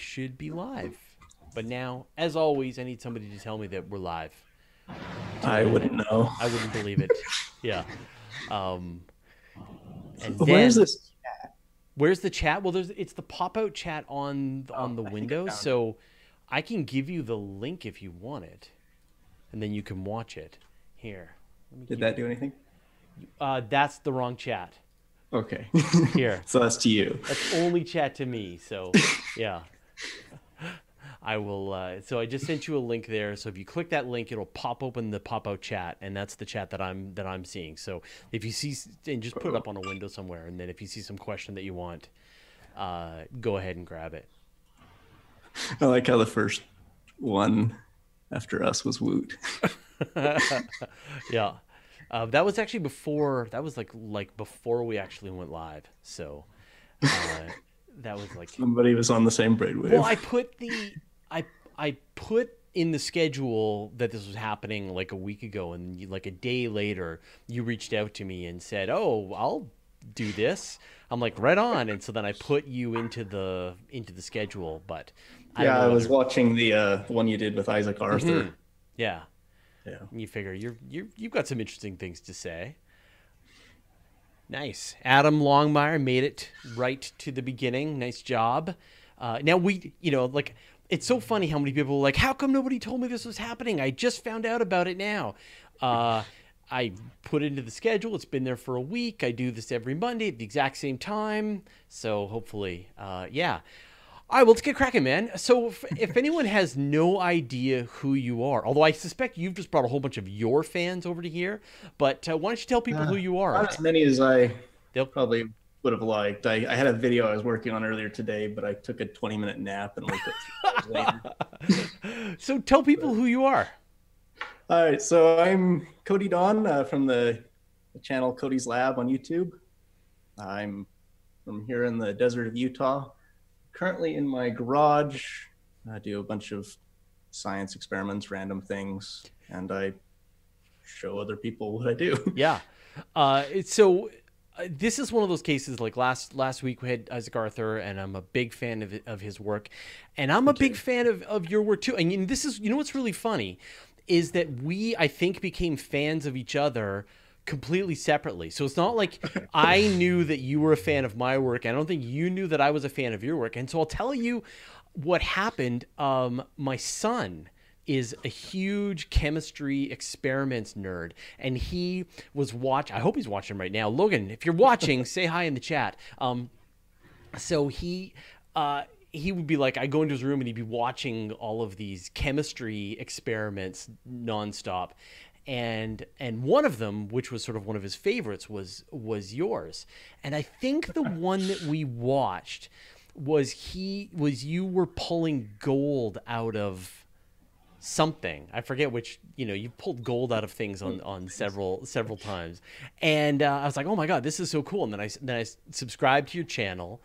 should be live. But now, as always, I need somebody to tell me that we're live. I wouldn't know. I wouldn't believe it. yeah. Um, and Where's then- this? Where's the chat? Well, there's it's the pop out chat on on the Oh, I think I window, found it. so I can give you the link if you want it, and then you can watch it. Here, let me Did give that do anything? Uh, that's the wrong chat. Okay. Here, so that's to you. that's only chat to me. So, yeah. I will. Uh, so I just sent you a link there. So if you click that link, it'll pop open the pop out chat, and that's the chat that I'm that I'm seeing. So if you see, and just put it up on a window somewhere, and then if you see some question that you want, uh, go ahead and grab it. I like how the first one after us was Woot. yeah, uh, that was actually before. That was like like before we actually went live. So uh, that was like. Somebody was on the same brainwave. Well, I put the I I put in the schedule that this was happening like a week ago, and you, like a day later, you reached out to me and said, "Oh, I'll do this." I'm like, "Right on!" And so then I put you into the into the schedule, but I yeah, I was whether- watching the uh, one you did with Isaac Arthur. Mhm. yeah. Yeah. And you figure you're you you've got some interesting things to say. Nice, Adam Longmire made it right to the beginning. Nice job. Uh, now we, you know, like it's so funny how many people are like, "How come nobody told me this was happening? I just found out about it now." Uh, I put it into the schedule. It's been there for a week. I do this every Monday at the exact same time. So hopefully, uh, yeah. All right, well, let's get cracking, man. So, if, if anyone has no idea who you are, although I suspect you've just brought a whole bunch of your fans over to here, but uh, why don't you tell people who you are? Not as many as I They'll- probably would have liked. I, I had a video I was working on earlier today, but I took a 20 minute nap and woke up three later. So, tell people who you are. All right, so I'm Cody Don uh, from the channel Cody's Lab on YouTube. I'm from here in the desert of Utah. Currently in my garage, I do a bunch of science experiments, random things, and I show other people what I do. Yeah. Uh, so uh, this is one of those cases like last last week we had Isaac Arthur and I'm a big fan of of his work and I'm a big fan of of your work too and you- this is you know what's really funny is that we I think became fans of each other completely separately. So it's not like I knew that you were a fan of my work. I don't think you knew that I was a fan of your work. And so I'll tell you what happened. Um, my son is a huge chemistry experiments nerd and he was watch I hope he's watching right now. Logan, if you're watching, say hi in the chat. Um, so he uh he would be like I go into his room and he'd be watching all of these chemistry experiments nonstop. And and one of them, which was sort of one of his favorites, was was yours. And I think the one that we watched was he was you were pulling gold out of something. I forget which. You know, you pulled gold out of things on on several several times, and uh, I was like, oh my god, this is so cool. And then I then I subscribed to your channel.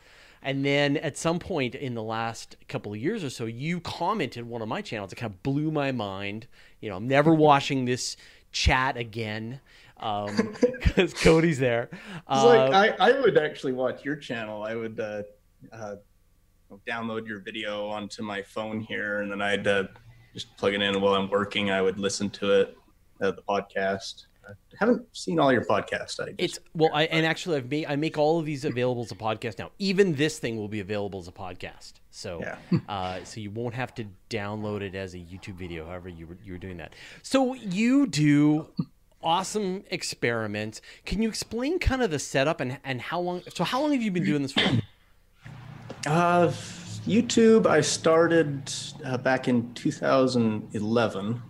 And then at some point in the last couple of years or so, you commented one of my channels. It kind of blew my mind. You know, I'm never watching this chat again because Cody's there. Uh, like I, I would actually watch your channel. I would uh, uh, download your video onto my phone here, and then I'd uh, just plug it in while I'm working. I would listen to it, uh, the podcast. I haven't seen all your podcasts. I just, It's well, I and actually I've made I make all of these available as a podcast now. Even this thing will be available as a podcast. So, Yeah. uh, so you won't have to download it as a YouTube video. However, you were you were doing that. So you do awesome experiments. Can you explain kind of the setup and and how long? So how long have you been doing this for? Uh, YouTube, I started uh, back in 2011.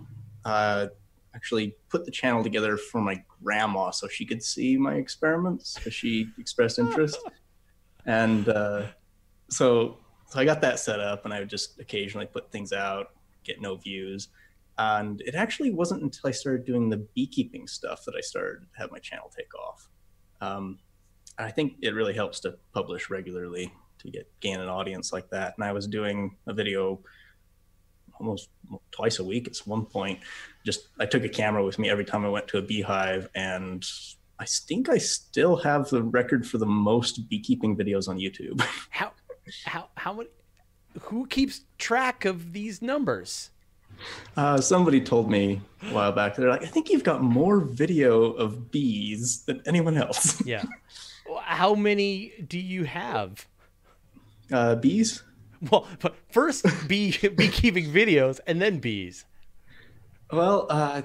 Actually put the channel together for my grandma so she could see my experiments because she expressed interest. and uh, so, so I got that set up and I would just occasionally put things out, get no views. And it actually wasn't until I started doing the beekeeping stuff that I started to have my channel take off. Um, I think it really helps to publish regularly to get gain an audience like that. And I was doing a video almost twice a week at one point. Just I took a camera with me every time I went to a beehive, and I think I still have the record for the most beekeeping videos on YouTube. How how how many? who keeps track of these numbers? Uh, somebody told me a while back. They're like, I think you've got more video of bees than anyone else. Yeah. How many do you have? Uh, bees? Well, but first bee beekeeping videos and then bees. Well, uh, I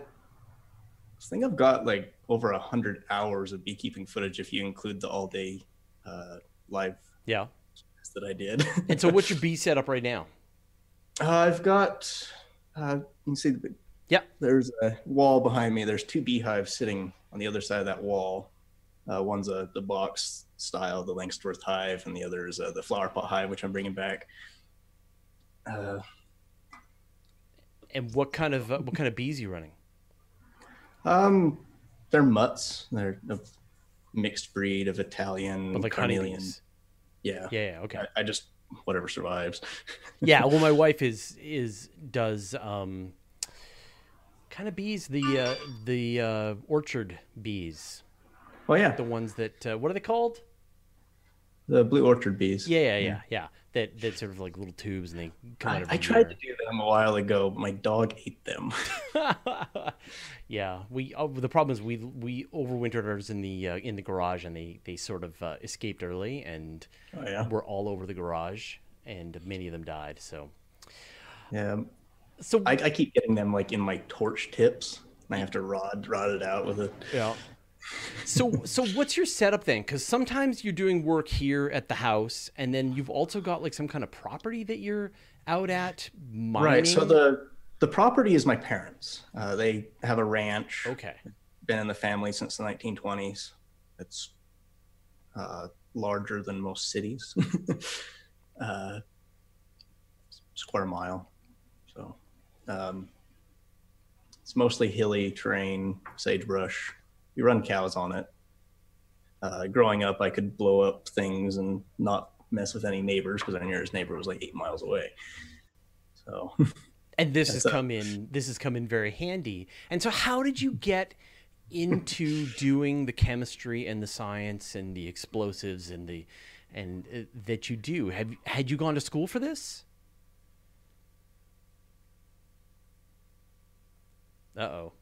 think I've got like over a hundred hours of beekeeping footage if you include the all-day uh, live Yeah. that I did. And so what's your bee setup right now? uh, I've got. Uh, you can see the, Yeah. there's a wall behind me. There's two beehives sitting on the other side of that wall. Uh, one's a the box style, the Langstroth hive, and the other is uh, the flower pot hive, which I'm bringing back. And what kind of uh, what kind of bees are you running? um, they're mutts. They're a mixed breed of Italian But like Carniolan. Yeah. Yeah, yeah, okay. I, I just whatever survives. Yeah, well my wife is is does um kind of bees the uh the uh orchard bees. Oh yeah, The ones that uh, what are they called? the blue orchard bees. Yeah, yeah, yeah, yeah. That that sort of like little tubes and they come out I, of I tried to do them a while ago, but my dog ate them. yeah, we oh, the problem is we we overwintered ours in the uh, in the garage and they they sort of uh, escaped early and Oh yeah, were all over the garage and many of them died. So yeah. so I, I keep getting them like in my torch tips, and I have to rod rod it out with it. Yeah. So so what's your setup then? Because sometimes you're doing work here at the house, and then you've also got like some kind of property that you're out at mining. Right. So the the property is my parents. Uh, they have a ranch. okay. Been in the family since the 1920s. It's uh, larger than most cities. uh, square mile. So um, it's mostly hilly terrain, sagebrush. You run cows on it. Uh, growing up, I could blow up things and not mess with any neighbors because our nearest neighbor was like eight miles away. So And this has come in. This has come in very handy. And so, how did you get into doing the chemistry and the science and the explosives and the and uh, that you do? Have had you gone to school for this? Uh oh.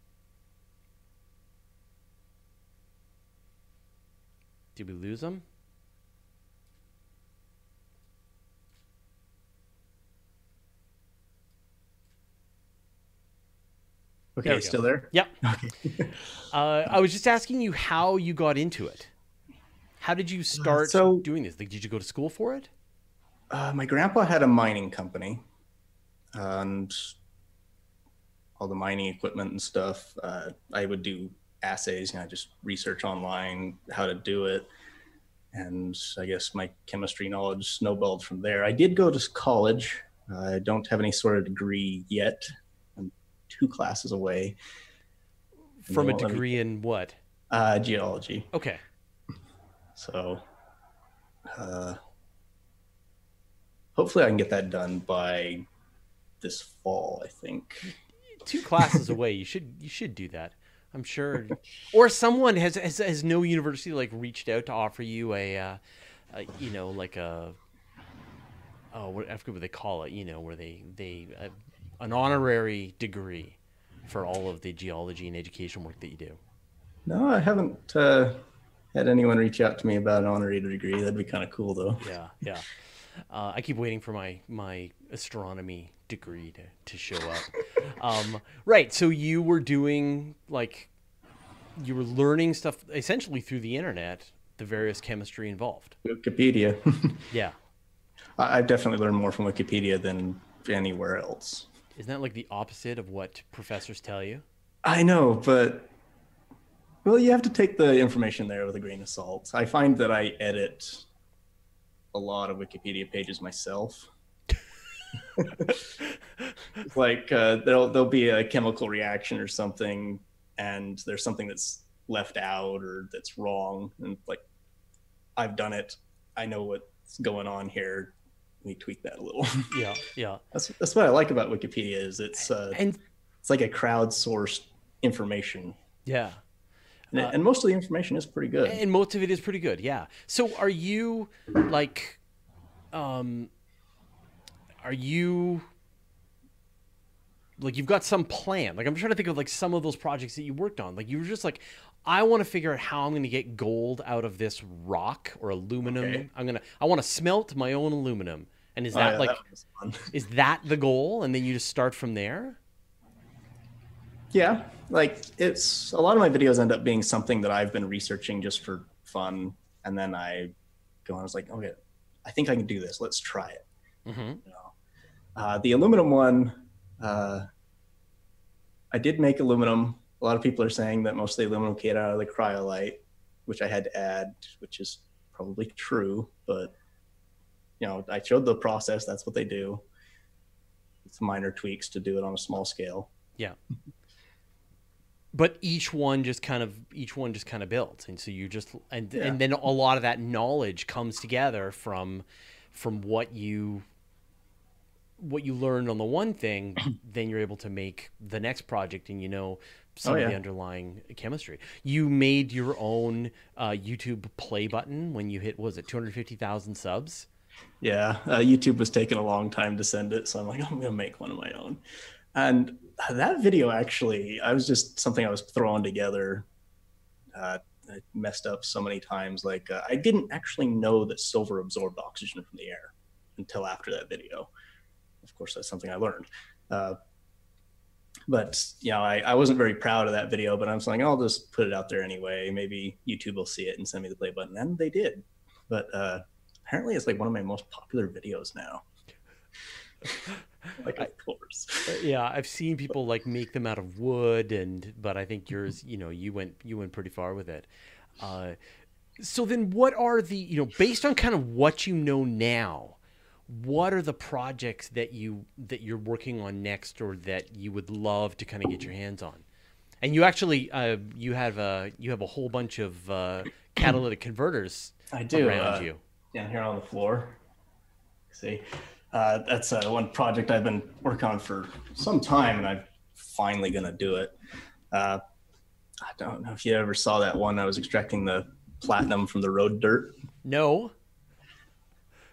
Did we lose them? okay, go. still there? Yep. uh, I was just asking you how you got into it. How did you start so- doing this? Like, did you go to school for it? Uh, my grandpa had a mining company, and all the mining equipment and stuff. Uh, I would do assays, you know, just research online how to do it, and I guess my chemistry knowledge snowballed from there. I did go to college. I don't have any sort of degree yet. I'm two classes away. From a won't me- degree in what? Uh, geology. Okay. So, uh, hopefully, I can get that done by this fall. I think. Two classes away. You should you should do that. I'm sure. Or someone has has, has no university like reached out to offer you a, uh, a you know, like a oh, what, I forget what they call it. You know, where they they uh, an honorary degree for all of the geology and education work that you do. No, I haven't uh, had anyone reach out to me about an honorary degree. That'd be kind of cool, though. Yeah, yeah. Uh, I keep waiting for my my astronomy degree to, to show up. um, right. So you were doing like you were learning stuff essentially through the internet, the various chemistry involved. Wikipedia. Yeah. I- I've definitely learned more from Wikipedia than anywhere else. Isn't that like the opposite of what professors tell you? I know, but well, you have to take the information there with a grain of salt. I find that I edit a lot of Wikipedia pages myself. It's like uh, there'll there'll be a chemical reaction or something, and there's something that's left out or that's wrong, and like I've done it. I know what's going on here. Let me tweak that a little. Yeah, yeah. that's that's what I like about Wikipedia is it's uh, And it's like a crowdsourced information yeah. and, Uh, and most of the information is pretty good. And most of it is pretty good, yeah. So are you like um are you like you've got some plan? Like I'm trying to think of like some of those projects that you worked on. Like you were just like, I want to figure out how I'm going to get gold out of this rock or aluminum. Okay. I'm gonna I want to smelt my own aluminum. And is Oh, that yeah, like fun. is that the goal? And then you just start from there? Yeah, like it's a lot of my videos end up being something that I've been researching just for fun, and then I go and I was like, okay, I think I can do this. Let's try it. Mm-hmm. You know? Uh, the aluminum one, uh, I did make aluminum. A lot of people are saying that most of the aluminum came out of the cryolite, which I had to add, which is probably true, but you know, I showed the process. That's what they do. It's minor tweaks to do it on a small scale. Yeah. But each one just kind of each one just kind of built, and so you just and Yeah. and then a lot of that knowledge comes together from from what you what you learned on the one thing. then you're able to make the next project, and you know some Oh, of the underlying chemistry. You made your own uh, YouTube play button when you hit was it two hundred fifty thousand subs. Yeah, uh, YouTube was taking a long time to send it, so I'm like, I'm gonna make one of my own. And that video actually, I was just something I was throwing together. Uh, I messed up so many times. Like uh, I didn't actually know that silver absorbed oxygen from the air until after that video. Of course, that's something I learned. Uh, but you know, I, I wasn't very proud of that video. But I'm saying I'll just put it out there anyway. Maybe YouTube will see it and send me the play button, and they did. But uh, apparently it's like one of my most popular videos now. like of course. yeah i've seen people like make them out of wood and but i think yours you know you went you went pretty far with it uh, so then what are the you know based on kind of what you know now what are the projects that you that you're working on next or that you would love to kind of get your hands on and you actually uh, you have a you have a whole bunch of uh, catalytic converters I do around uh, you down here on the floor. See, uh, that's uh, one project I've been working on for some time, and I'm finally gonna do it. Uh, I don't know if you ever saw that one. I was extracting the platinum from the road dirt. no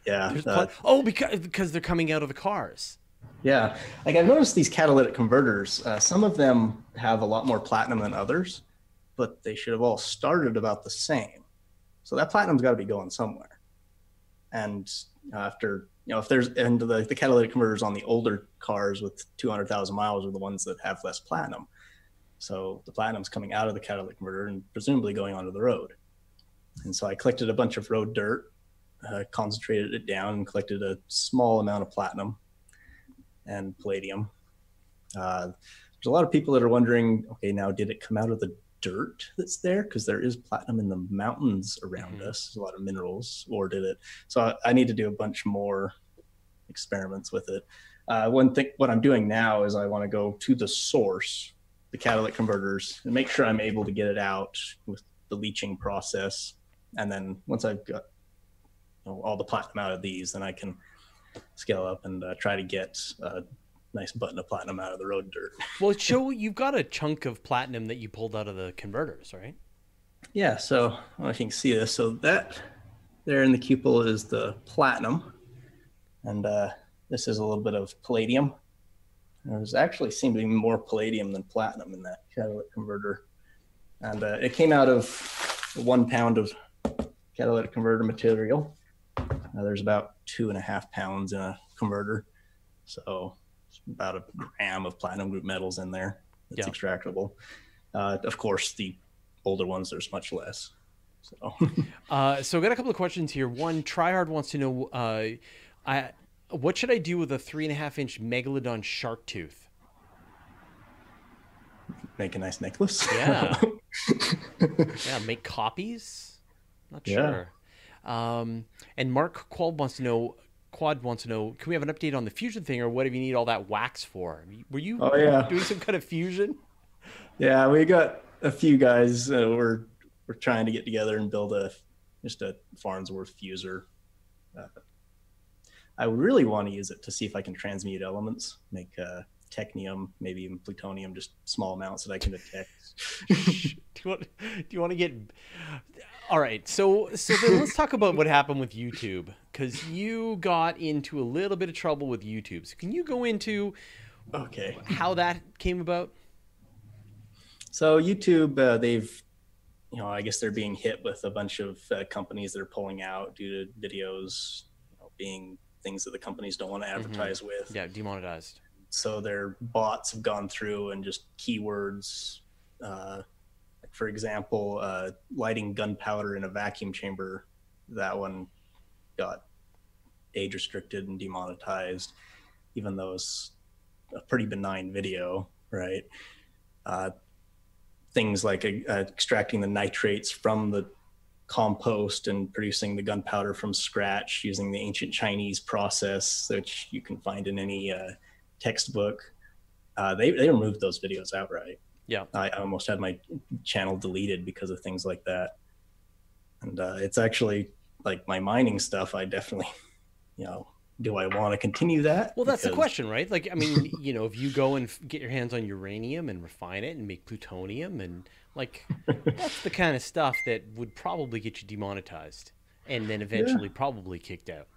Yeah, uh, oh because because they're coming out of the cars Yeah, like I've noticed these catalytic converters. Uh, some of them have a lot more platinum than others, but they should have all started about the same. So that platinum's got to be going somewhere. And after you know, if there's and the, the catalytic converters on the older cars with 200,000 miles are the ones that have less platinum. So the platinum's coming out of the catalytic converter and presumably going onto the road. And so I collected a bunch of road dirt, uh, concentrated it down, and collected a small amount of platinum and palladium. Uh, there's a lot of people that are wondering, okay, now did it come out of the dirt that's there? Because there is platinum in the mountains around Mhm. us, a lot of minerals, or did it? So I, I need to do a bunch more experiments with it. Uh, one thing, what I'm doing now is I want to go to the source, the catalytic converters, and make sure I'm able to get it out with the leaching process. And then once I've got know, all the platinum out of these, then I can scale up and uh, try to get a nice button of platinum out of the road dirt. Well, show you've got a chunk of platinum that you pulled out of the converters, right? Yeah, so I if you can see this. So that there in the cupel is the platinum, and uh, this is a little bit of palladium. There's actually seemed to be more palladium than platinum in that catalytic converter, and uh, it came out of one pound of catalytic converter material. Uh, there's about two and a half pounds in a converter, so it's about a gram of platinum group metals in there that's Yeah. extractable. Uh, of course, the older ones there's much less. So Uh, so I got a couple of questions here. One, Tryhard wants to know, uh, I, what should I do with a three and a half inch megalodon shark tooth? make a nice necklace. Yeah. Yeah, make copies. Not sure. Um, and Mark Quad wants to know. Quad wants to know, can we have an update on the fusion thing, or what do you need all that wax for? Were you Oh, yeah. doing some kind of fusion? yeah, we got a few guys. Uh, we're we're trying to get together and build a just a Farnsworth fusor. Uh, I really want to use it to see if I can transmute elements, make uh, technetium, maybe even plutonium, just small amounts that I can detect. do you want? Do you want to get? All right, so so then let's talk about what happened with YouTube because you got into a little bit of trouble with YouTube. So can you go into Okay. how that came about? So YouTube, uh, they've, you know, I guess they're being hit with a bunch of uh, companies that are pulling out due to videos you know, being things that the companies don't want to advertise with. Yeah, demonetized. So their bots have gone through and just keywords. Uh, for example, uh, lighting gunpowder in a vacuum chamber. That one got age restricted and demonetized, even though it's a pretty benign video, right? Uh, things like uh, extracting the nitrates from the compost and producing the gunpowder from scratch using the ancient Chinese process, which you can find in any uh, textbook. Uh, they, they removed those videos outright. Yeah. I almost had my channel deleted because of things like that. And uh, it's actually like my mining stuff. I definitely, you know, do I want to continue that? Well, that's the question, right? Like, I mean, you know, if you go and get your hands on uranium and refine it and make plutonium, and like, that's the kind of stuff that would probably get you demonetized and then eventually probably kicked out.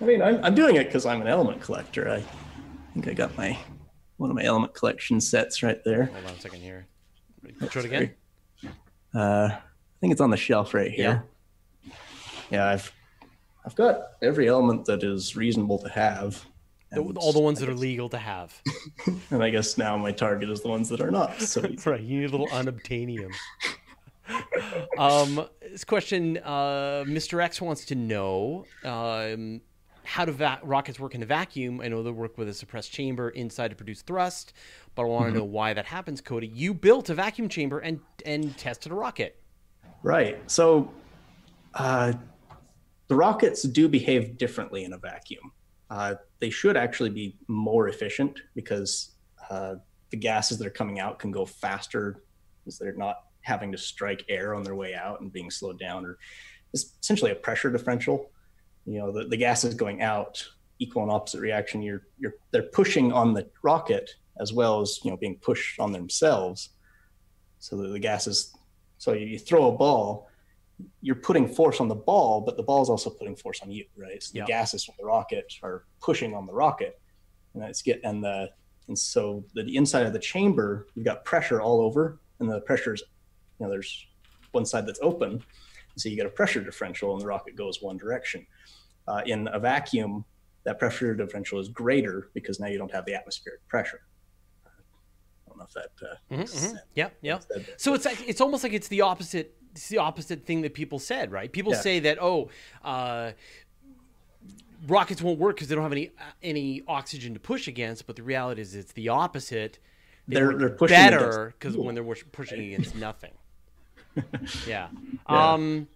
I mean, I'm, I'm doing it because I'm an element collector. I think I got my one of my element collection sets right there. Hold on a second here. Show it again. Uh, I think it's on the shelf right here. Yeah, yeah, I've I've got every element that is reasonable to have. And all the ones that are legal to have. And I guess now my target is the ones that are not. So right. You need a little unobtainium. um, this question, uh, Mr. X wants to know um, how do va- rockets work in a vacuum? I know they work with a suppressed chamber inside to produce thrust, but I want to know why that happens, Cody. You built a vacuum chamber and and tested a rocket. Right. So uh, the rockets do behave differently in a vacuum. Uh, they should actually be more efficient because uh, the gases that are coming out can go faster because they're not having to strike air on their way out and being slowed down or it's essentially a pressure differential you know the, the gases going out equal and opposite reaction. You're you're they're pushing on the rocket as well as you know being pushed on themselves. So that the gases so you throw a ball you're putting force on the ball but the ball is also putting force on you right? So the Yeah. gases from the rocket are pushing on the rocket. And that's get and the and so the inside of the chamber you've got pressure all over and the pressure's you know there's one side that's open so you get a pressure differential and the rocket goes one direction uh, in a vacuum that pressure differential is greater because now you don't have the atmospheric pressure i don't know if that uh, Mhm, makes mhm. Yeah, yeah. That. So it's like, it's almost like it's the opposite. It's the opposite thing that people said, right? People Yeah. say that oh, uh, rockets won't work because they don't have any any oxygen to push against. But the reality is, it's the opposite. They They're- they're pushing better because when they're pushing against nothing. Yeah. Yeah. Um.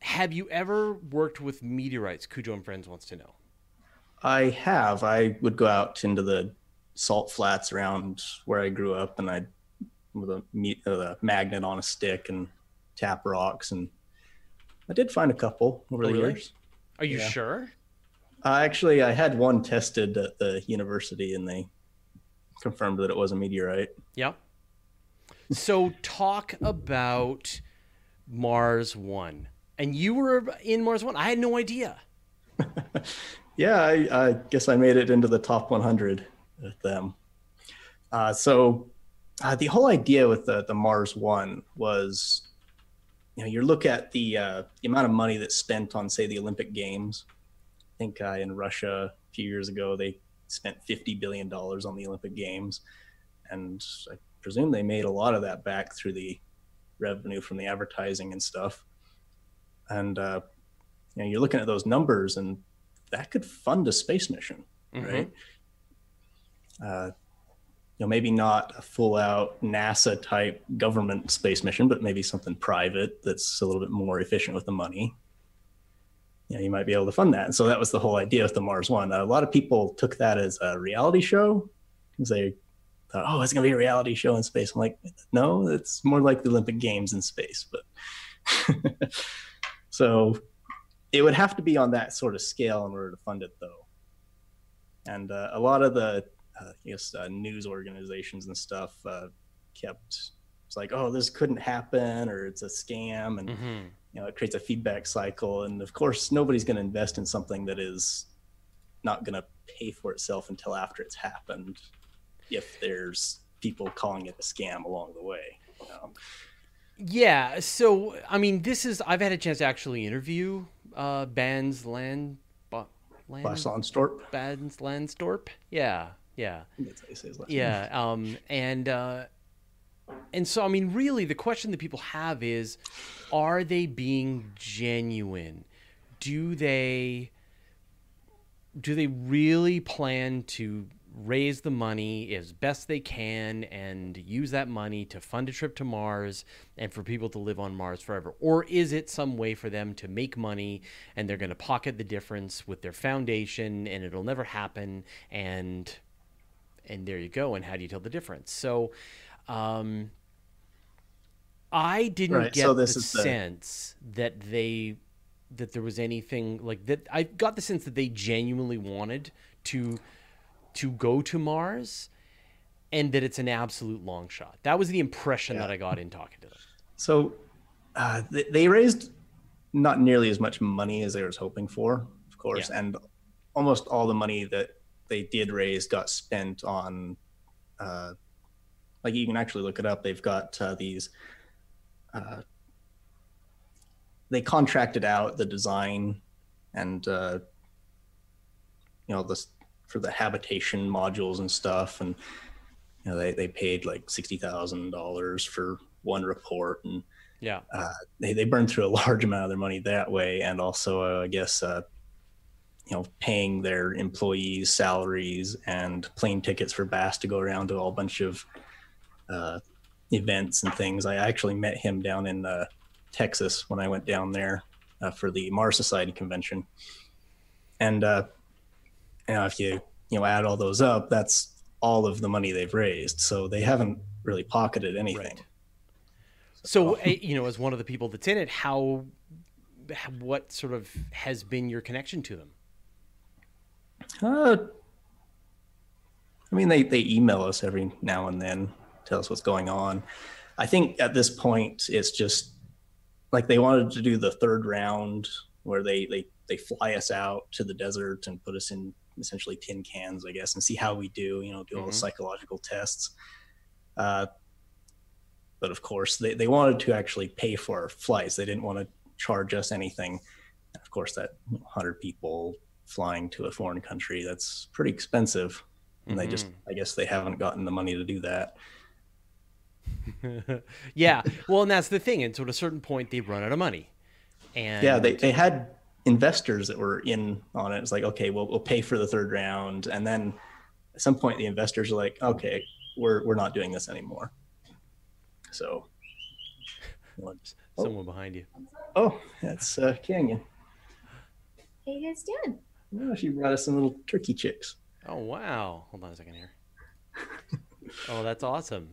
Have you ever worked with meteorites? Cujo and Friends wants to know. I have. I would go out into the salt flats around where I grew up, and I'd with a meat, uh, a magnet on a stick and tap rocks, and I did find a couple over Oh, the really? years. Are you Yeah. sure? Uh, actually, I had one tested at the university, and they confirmed that it was a meteorite. Yep. So talk about Mars One, and you were in Mars One. I had no idea. Yeah, I, I guess I made it into the top 100 with them. Uh, so uh, the whole idea with the, the Mars One was, you know, you look at the, uh, the amount of money that's spent on, say, the Olympic Games. I think uh, in Russia a few years ago they spent 50 billion dollars on the Olympic Games, and I presume they made a lot of that back through the revenue from the advertising and stuff. And uh, you know, you're looking at those numbers, and that could fund a space mission, Mhm. right? Uh, you know, maybe not a full-out NASA type government space mission, but maybe something private that's a little bit more efficient with the money. You know, you might be able to fund that. And so that was the whole idea with the Mars One. a lot of people took that as a reality show because they thought, "Oh, it's going to be a reality show in space." I'm like, no, it's more like the Olympic Games in space. But so it would have to be on that sort of scale in order to fund it, though. And uh, a lot of the, uh, I guess, uh, news organizations and stuff uh, kept it's like, oh, this couldn't happen, or it's a scam, and Mhm. you know, it creates a feedback cycle. And of course, nobody's going to invest in something that is not going to pay for itself until after it's happened, if there's people calling it a scam along the way. Um, Yeah. So, I mean, this is, I've had a chance to actually interview uh, Bands Land, Ba- Land, Bas Lansdorp, Bands Landstorp. Yeah. Yeah. that's how you say his last name. Yeah. Um, and, uh, and so, I mean, really, the question that people have is are they being genuine? Do they do they really plan to raise the money as best they can and use that money to fund a trip to Mars and for people to live on Mars forever? Or is it some way for them to make money and they're going to pocket the difference with their foundation and it'll never happen and and there you go and how do you tell the difference? So um I didn't Right, get so the is the- sense that they that there was anything like that. I got the sense that they genuinely wanted to to go to Mars, and that it's an absolute long shot. That was the impression that I got in talking to them. So uh, they, they raised not nearly as much money as they was hoping for, of course, and almost all the money that they did raise got spent on, uh, like you can actually look it up. They've got uh, these. Uh, they contracted out the design and uh, you know this for the habitation modules and stuff and you know they, they paid like sixty thousand dollars for one report and Yeah, uh, they, they burned through a large amount of their money that way and also uh, i guess uh, you know paying their employees salaries and plane tickets for Bas to go around to a whole bunch of uh, events and things. I actually met him down in uh, texas when i went down there uh, for the mars society convention. And uh, you know if you you know add all those up that's all of the money they've raised so they haven't really pocketed anything Right. So, eh, you know, as one of the people that's in it, how, what sort of has been your connection to them? Uh, I mean, they they email us every now and then, tell us what's going on. I think at this point, it's just like they wanted to do the third round where they they they fly us out to the desert and put us in essentially tin cans, I guess, and see how we do. You know, do all the Mhm. psychological tests. Uh, but of course, they, they wanted to actually pay for our flights. They didn't want to charge us anything. And of course, that 100 people flying to a foreign country, that's pretty expensive. And they just, I guess they haven't gotten the money to do that. yeah. Well, and that's the thing. And so at a certain point, they run out of money. And Yeah, they, they had investors that were in on it. It's like, okay, well, we'll pay for the third round. And then at some point, the investors are like, okay, we're, we're not doing this anymore. So, someone behind you. oh, that's uh, Canyon. How you guys doing? Oh, she brought us some little turkey chicks. Oh wow! Hold on a second here. oh, that's awesome.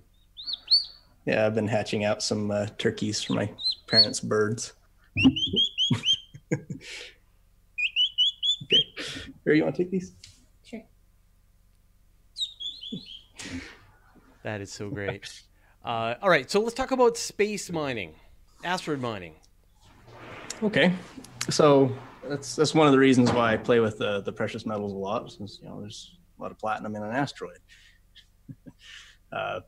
Yeah, I've been hatching out some uh, turkeys for my parents' birds. okay. Here, you want to take these? Sure. That is so great. Uh, all right, so let's talk about space mining, asteroid mining. Okay. So that's that's one of the reasons why I play with the the precious metals a lot, since you know there's a lot of platinum in an asteroid. uh,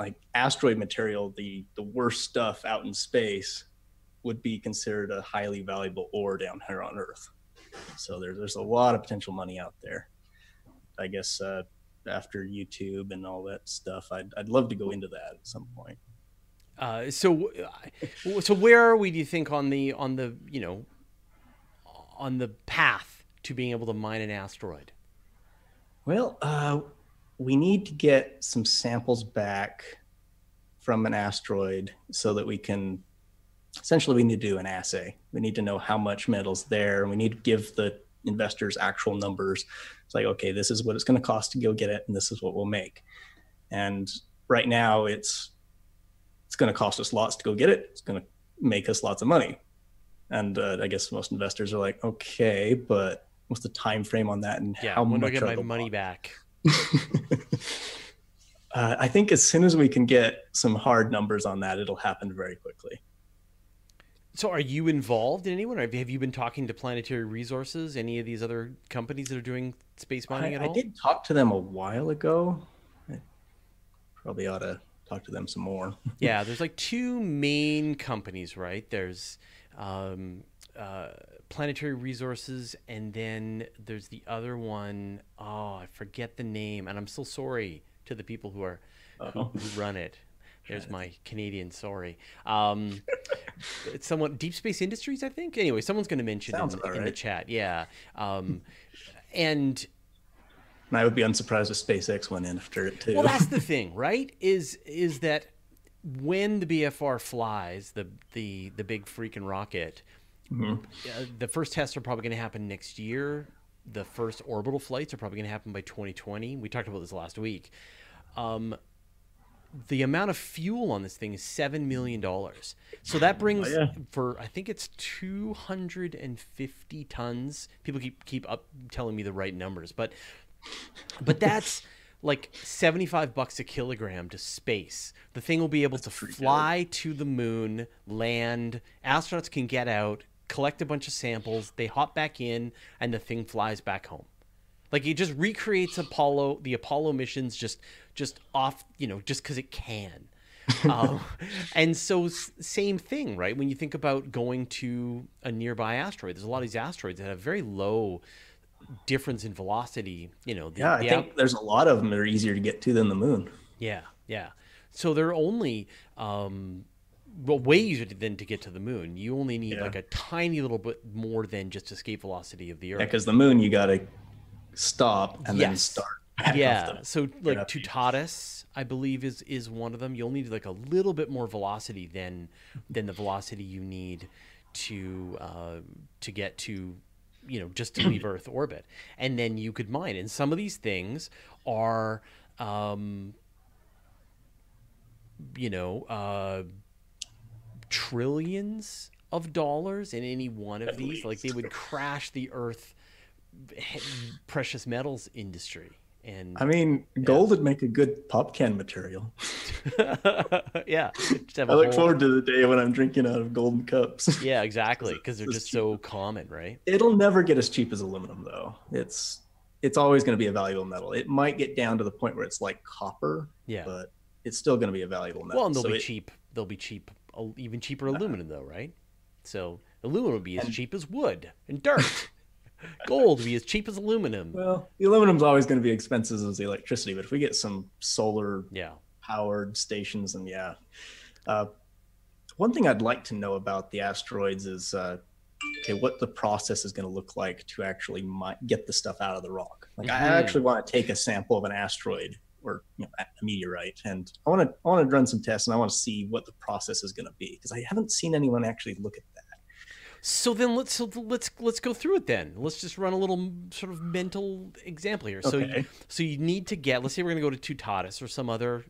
like asteroid material, the the worst stuff out in space would be considered a highly valuable ore down here on Earth. So there's there's a lot of potential money out there. I guess uh, after YouTube and all that stuff, I'd I'd love to go into that at some point. Uh, so, uh, so where are we? Do you think on the on the you know on the path to being able to mine an asteroid? Well, uh, we need to get some samples back from an asteroid so that we can essentially we need to do an assay. We need to know how much metal's there, and we need to give the investors actual numbers. It's like, okay, this is what it's going to cost to go get it, and this is what we'll make. And right now, it's it's going to cost us lots to go get it. It's going to make us lots of money. And uh, I guess most investors are like, okay, but what's the time frame on that, and Yeah, how when do I get my money lots? back? Uh, I think as soon as we can get some hard numbers on that, it'll happen very quickly. So, are you involved in anyone? Or have you been talking to Planetary Resources, any of these other companies that are doing space mining I, at all? I did talk to them a while ago. I probably ought to talk to them some more. yeah, there's like two main companies, right? There's um, uh, Planetary Resources, and then there's the other one. Oh, I forget the name, and I'm so sorry to the people who are who, who run it. There's my Canadian sorry. Um, it's somewhat Deep Space Industries, I think. Anyway, someone's going to mention Sounds in, in the chat. Yeah, um, and And I would be unsurprised if SpaceX went in after it too. well, that's the thing, right? Is is that when the BFR flies the the the big freaking rocket, Mhm. uh, the first tests are probably going to happen next year. The first orbital flights are probably going to happen by 2020. We talked about this last week. Um, the amount of fuel on this thing is seven million dollars. So that oh, brings Oh, yeah. for I think it's two hundred and fifty tons. People keep keep up telling me the right numbers, but but that's like 75 bucks a kilogram to space. The thing will be able to pretty good. fly to the moon, land, astronauts can get out, collect a bunch of samples, they hop back in and the thing flies back home. Like it just recreates Apollo, the Apollo missions just just off, you know, just cuz it can. um, and so same thing, right? When you think about going to a nearby asteroid, there's a lot of these asteroids that have very low difference in velocity. You know, the, yeah, I think out- there's a lot of them that are easier to get to than the moon. yeah, yeah. So they're only um, well, way easier to- than to get to the moon. You only need Yeah. like a tiny little bit more than just escape velocity of the Yeah, Earth. because the moon you got to stop and then start. Yeah, so like. Toutatis, I believe is is one of them. You'll need like a little bit more velocity than than the velocity you need to uh, to get to you know just to leave Earth orbit, and then you could mine. And some of these things are, um, you know, uh, trillions of dollars in any one of At these. Like they would crash the Earth precious metals industry. And I mean, gold would make a good pop can material. yeah, I look whole- forward to the day when I'm drinking out of golden cups. Yeah, exactly, because they're just so common, right? It'll never get as cheap as aluminum, though. It's it's always going to be a valuable metal. It might get down to the point where it's like copper, Yeah. but it's still going to be a valuable metal. Well, and they'll So be it- cheap. They'll be cheap, uh, even cheaper uh-huh. aluminum, though, right? So aluminum would be as And- cheap as wood and dirt. Gold would be as cheap as aluminum. Well, the aluminum's always going to be expensive as the electricity, but if we get some solar Yeah. powered stations, and yeah. Uh, one thing I'd like to know about the asteroids is uh, okay, what the process is going to look like to actually mi- get the stuff out of the rock. Like, I Mhm. actually want to take a sample of an asteroid or you know, a meteorite, and I want to I want to run some tests, and I want to see what the process is going to be because I haven't seen anyone actually look at that. So then let's so let's let's go through it then. Let's just run a little sort of mental example here. So you, Okay. so you need to get. Let's say we're going to go to Toutatis or some other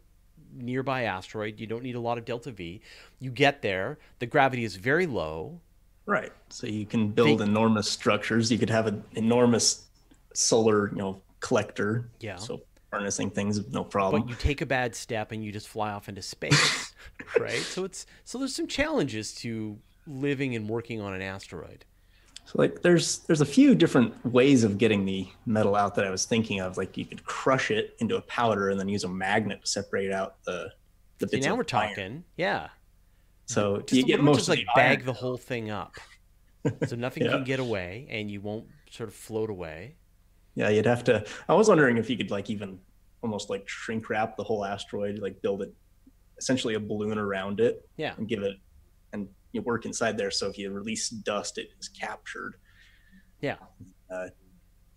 nearby asteroid. You don't need a lot of delta V. You get there. The gravity is very low. Right. So you can build enormous structures. You could have an enormous solar, you know, collector. Yeah. So harnessing things, no problem. but you take a bad step and you just fly off into space right so it's so there's some challenges to living and working on an asteroid So like there's there's a few different ways of getting the metal out that I was thinking of. Like you could crush it into a powder and then use a magnet to separate out the the bits. See, now of we're iron. talking yeah So just you get most just like the bag the whole thing up so nothing Yeah. can get away and you won't sort of float away Yeah, you'd have to. I was wondering if you could like even almost like shrink wrap the whole asteroid, like build it essentially a balloon around it yeah and give it and you work inside there. So if you release dust, it is captured. yeah Uh,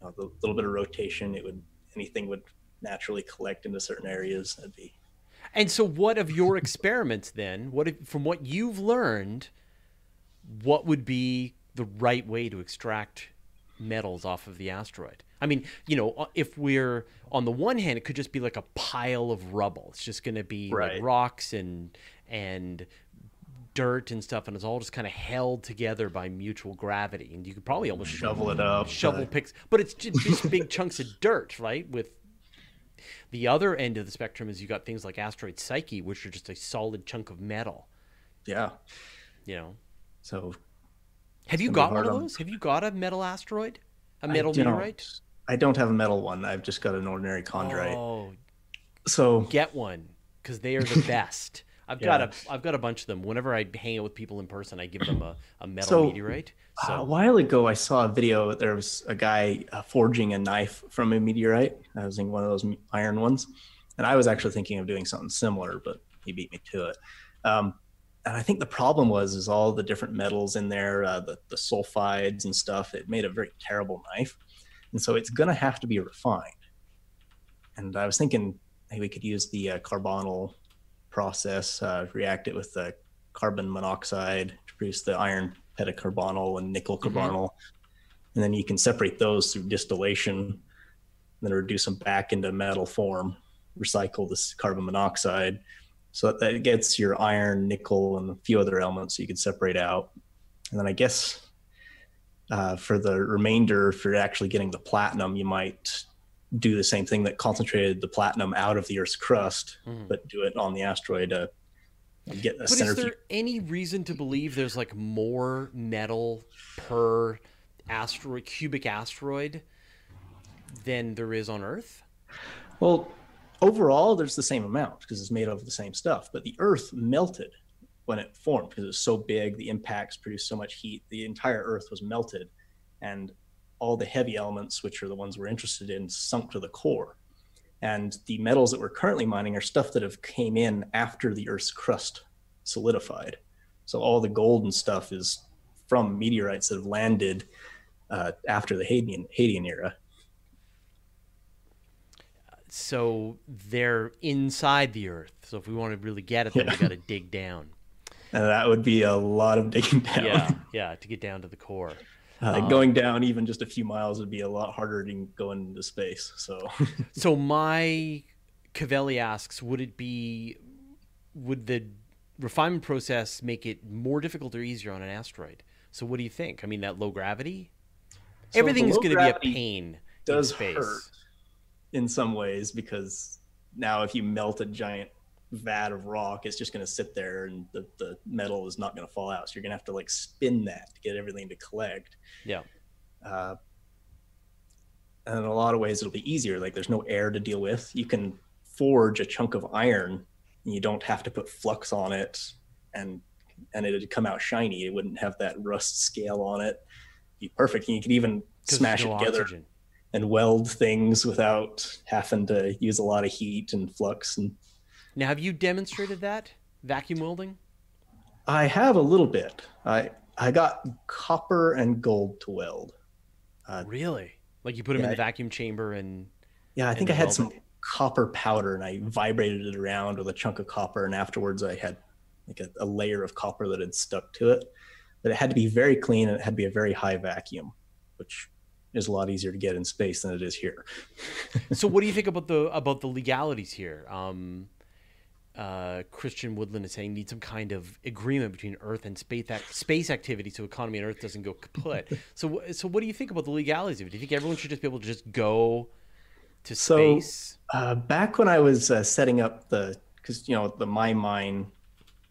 the little bit of rotation, it would anything would naturally collect into certain areas. That'd be and so what of your experiments then what if, from what you've learned what would be the right way to extract metals off of the asteroid i mean you know uh, if we're on the one hand it could just be like a pile of rubble it's just going to be like rocks and and dirt and stuff and it's all just kind of held together by mutual gravity and you could probably almost shovel it up. shovel uh, picks but it's just, just big chunks of dirt right with the other end of the spectrum is you got things like asteroid Psyche, which are just a solid chunk of metal. Yeah. You know. So have you got one of on- those? Have you got a metal asteroid? a metal don't- meteorite? I don't have a metal one. I've just got an ordinary chondrite. Oh, So get one because they are the best. I've got a I've got a bunch of them. Whenever I hang out with people in person, I give them a, a metal So, meteorite. Uh, a while ago, I saw a video. There was a guy uh, forging a knife from a meteorite. I was in one of those iron ones, and I was actually thinking of doing something similar, but he beat me to it. Um, and I think the problem was is all the different metals in there, uh, the the sulfides and stuff. It made a very terrible knife, and so it's gonna have to be refined. And I was thinking we could use the uh, carbonyl process, uh, react it with the carbon monoxide to produce the iron pentacarbonyl and nickel Mhm. carbonyl. And then you can separate those through distillation, and then reduce them back into metal form, recycle this carbon monoxide so that, that gets your iron, nickel, and a few other elements you can separate out. And then I guess uh, for the remainder, if you're actually getting the platinum, you might do the same thing that concentrated the platinum out of the Earth's crust, Mhm. but do it on the asteroid to get a But is centrifuge. there any reason to believe there's like more metal per asteroid, cubic asteroid, than there is on Earth? Well, overall, there's the same amount because it's made of the same stuff. But the Earth melted when it formed because it was so big. The impacts produced so much heat. The entire Earth was melted, and all the heavy elements, which are the ones we're interested in, sunk to the core. And the metals that we're currently mining are stuff that have came in after the Earth's crust solidified. So all the gold and stuff is from meteorites that have landed uh, after the Hadean, Hadean era. So they're inside the Earth. So if we want to really get at them, we Yeah. got to dig down. And that would be a lot of digging down. Yeah, yeah, to get down to the core. Uh, Um, going down even just a few miles would be a lot harder than going into space. So So my Cavelli asks, would it be, would the refinement process make it more difficult or easier on an asteroid? So what do you think? I mean, that low gravity, So everything the is going to be a pain does in space. hurt in some ways because now if you melt a giant vat of rock, it's just going to sit there and the, the metal is not going to fall out. So you're going to have to like spin that to get everything to collect. Yeah. Uh, and in a lot of ways, it'll be easier. Like there's no air to deal with. You can forge a chunk of iron and you don't have to put flux on it and and it'd come out shiny. It wouldn't have that rust scale on it. Be perfect. And you could even smash there's it together oxygen. and weld things without having to use a lot of heat and flux. And Now, have you demonstrated that vacuum welding? I have a little bit. I I got copper and gold to weld. Uh, Really? Like you put them in the vacuum chamber and Yeah, I think I had some copper powder and I vibrated it around with a chunk of copper, and afterwards I had like a, a layer of copper that had stuck to it. But it had to be very clean and it had to be a very high vacuum, which is a lot easier to get in space than it is here. so what do you think about the about the legalities here? Um, uh, Christian Woodland is saying need some kind of agreement between Earth and space ac- space activity so economy on Earth doesn't go kaput. so so what do you think about the legalities of it? Do you think everyone should just be able to just go to So- space? Uh, back when I was uh, setting up the, because you know the my mine,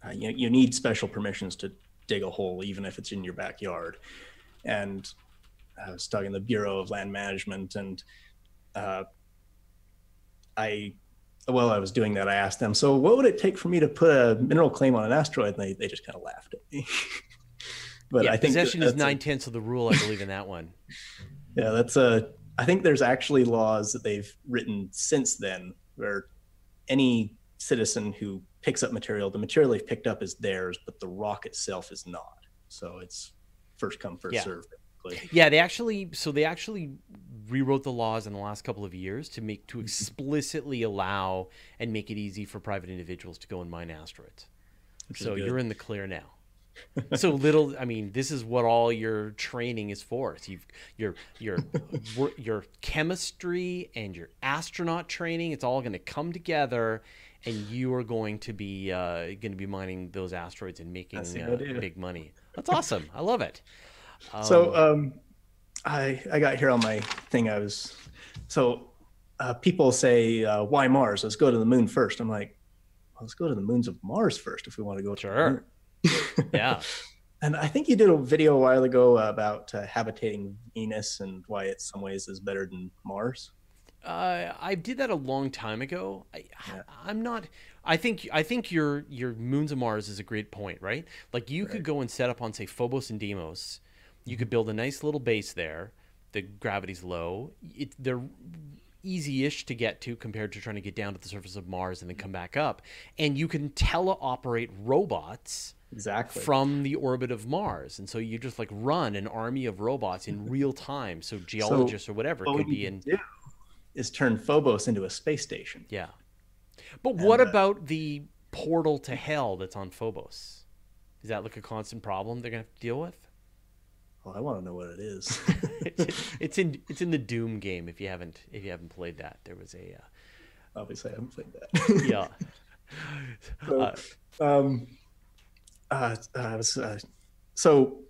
uh, you you need special permissions to dig a hole, even if it's in your backyard. And I was talking to the Bureau of Land Management, and uh, I, while I was doing that, I asked them, so what would it take for me to put a mineral claim on an asteroid? And they, they just kind of laughed at me. but yeah, I think possession is nine tenths of the rule. I believe in that one. yeah, that's a. I think there's actually laws that they've written since then where any citizen who picks up material, the material they've picked up is theirs, but the rock itself is not. So it's first come, first Yeah. serve. Basically. Yeah, they actually so they actually rewrote the laws in the last couple of years to make to explicitly allow and make it easy for private individuals to go and mine asteroids. Which So you're in the clear now. so little I mean this is what all your training is for. So you've your your your chemistry and your astronaut training it's all going to come together and you are going to be uh, going to be mining those asteroids and making uh, big money. That's awesome. I love it. So um, I I got here on my thing. I was so uh, people say, uh, "Why Mars? Let's go to the moon first. I'm like, well, "Let's go to the moons of Mars first if we want to go." Sure. yeah. And I think you did a video a while ago about uh, habitating Venus and why it some ways is better than Mars. Uh, I did that a long time ago. I, Yeah. I'm not. I think I think your your moons of Mars is a great point, right? Like you could go and set up on say Phobos and Deimos. You could build a nice little base there. The gravity's low. It, they're easy-ish to get to compared to trying to get down to the surface of Mars and then come back up. And you can teleoperate robots Exactly. from the orbit of Mars, and so you just like run an army of robots in real time. So geologists or whatever could be in. is turn Phobos into a space station. Yeah. But what uh, about the portal to hell that's on Phobos? Is that like a constant problem they're gonna have to deal with? Well, I want to know what it is. it's, it's in it's in the Doom game. If you haven't if you haven't played that, there was a uh, Obviously, I haven't played that. yeah. So, um, uh, uh, was, uh, so,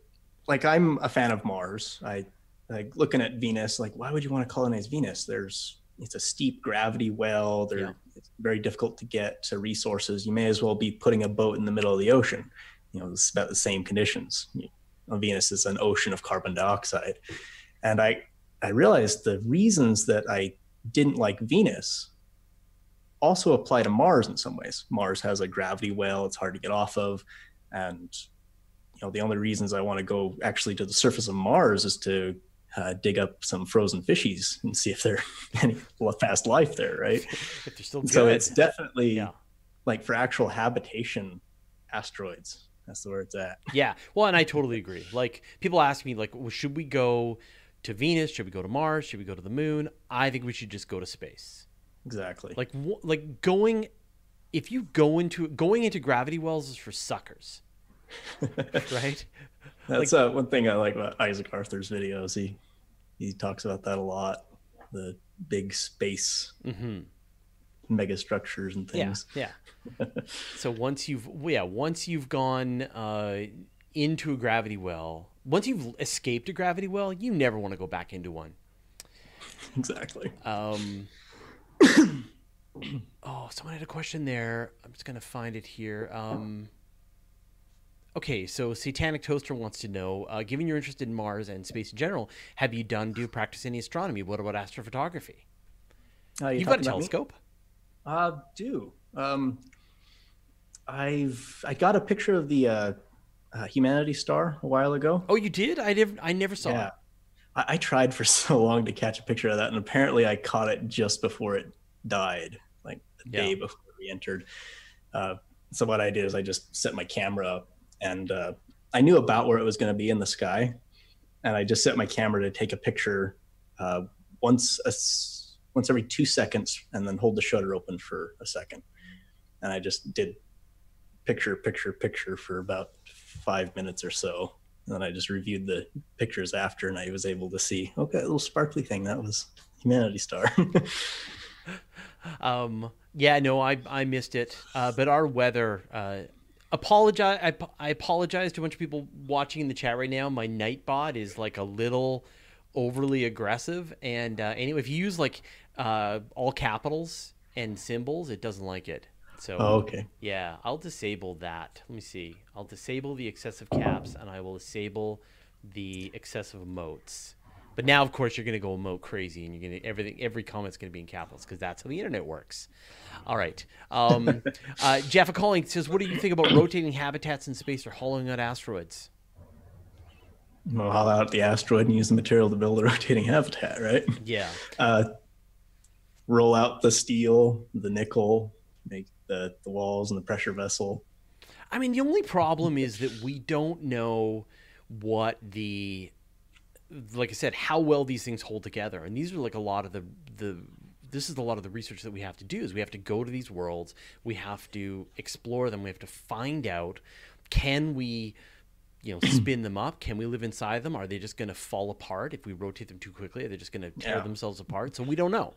like, I'm a fan of Mars. I like looking at Venus. Like, why would you want to colonize Venus? There's it's a steep gravity well. There, Yeah. it's very difficult to get to resources. You may as well be putting a boat in the middle of the ocean. You know, it's about the same conditions. You- On Venus, is an ocean of carbon dioxide, and I I realized the reasons that I didn't like Venus also apply to Mars in some ways. Mars has a gravity well; it's hard to get off of, and you know the only reasons I want to go actually to the surface of Mars is to uh, dig up some frozen fishies and see if there any fast life there, right? If they're still good. So it's definitely Yeah. like for actual habitation, asteroids. That's where it's at. Yeah. Well, and I totally agree. Like people ask me, like, well, should we go to Venus? Should we go to Mars? Should we go to the Moon? I think we should just go to space. Exactly. Like, wh- like going. If you go into going into gravity wells is for suckers, right? That's uh, one thing I like about Isaac Arthur's videos. He he talks about that a lot. The big space Mm-hmm. Mega structures and things. Yeah, yeah. so once you've yeah, once you've gone uh, into a gravity well, once you've escaped a gravity well, you never want to go back into one. Exactly. Um, oh, someone had a question there. I'm just gonna find it here. Um, okay, so Satanic Toaster wants to know, uh, given your interest in Mars and space in general, have you done do you practice any astronomy? What about astrophotography? Uh, you You've got a telescope. me? Uh, do. Um, I've I got a picture of the uh, uh, Humanity Star a while ago. Oh, you did? I never, I never saw yeah. it. I, I tried for so long to catch a picture of that, and apparently I caught it just before it died, like the Yeah. day before we entered. Uh, so what I did is I just set my camera up, and uh, I knew about where it was going to be in the sky, and I just set my camera to take a picture uh, once a once every two seconds, and then hold the shutter open for a second, and I just did picture, picture, picture for about five minutes or so. And then I just reviewed the pictures after, and I was able to see, okay, a little sparkly thing that was Humanity Star. Um, yeah, no, I I missed it. Uh, but our weather. Uh, apologize. I, I apologize to a bunch of people watching in the chat right now. My Nightbot is like a little overly aggressive, and uh, anyway, if you use like uh, all capitals and symbols, it doesn't like it. So oh, okay. yeah, I'll disable that. Let me see. I'll disable the excessive caps, and I will disable the excessive emotes. But now, of course, you're going to go emote crazy, and you're going to everything. Every comment's going to be in capitals because that's how the internet works. All right. Um, uh, Jeff calling says, "What do you think about rotating habitats in space or hollowing out asteroids?" We'll haul out the asteroid and use the material to build a rotating habitat, right? Yeah. Uh, roll out the steel, the nickel, make the, the walls and the pressure vessel. I mean, the only problem is that we don't know what the, like I said, how well these things hold together. And these are like a lot of the the. This is a lot of the research that we have to do. Is we have to go to these worlds, we have to explore them, we have to find out, can we you know, spin them up? Can we live inside them? Are they just going to fall apart if we rotate them too quickly? Are they just going to tear Yeah. themselves apart? So we don't know.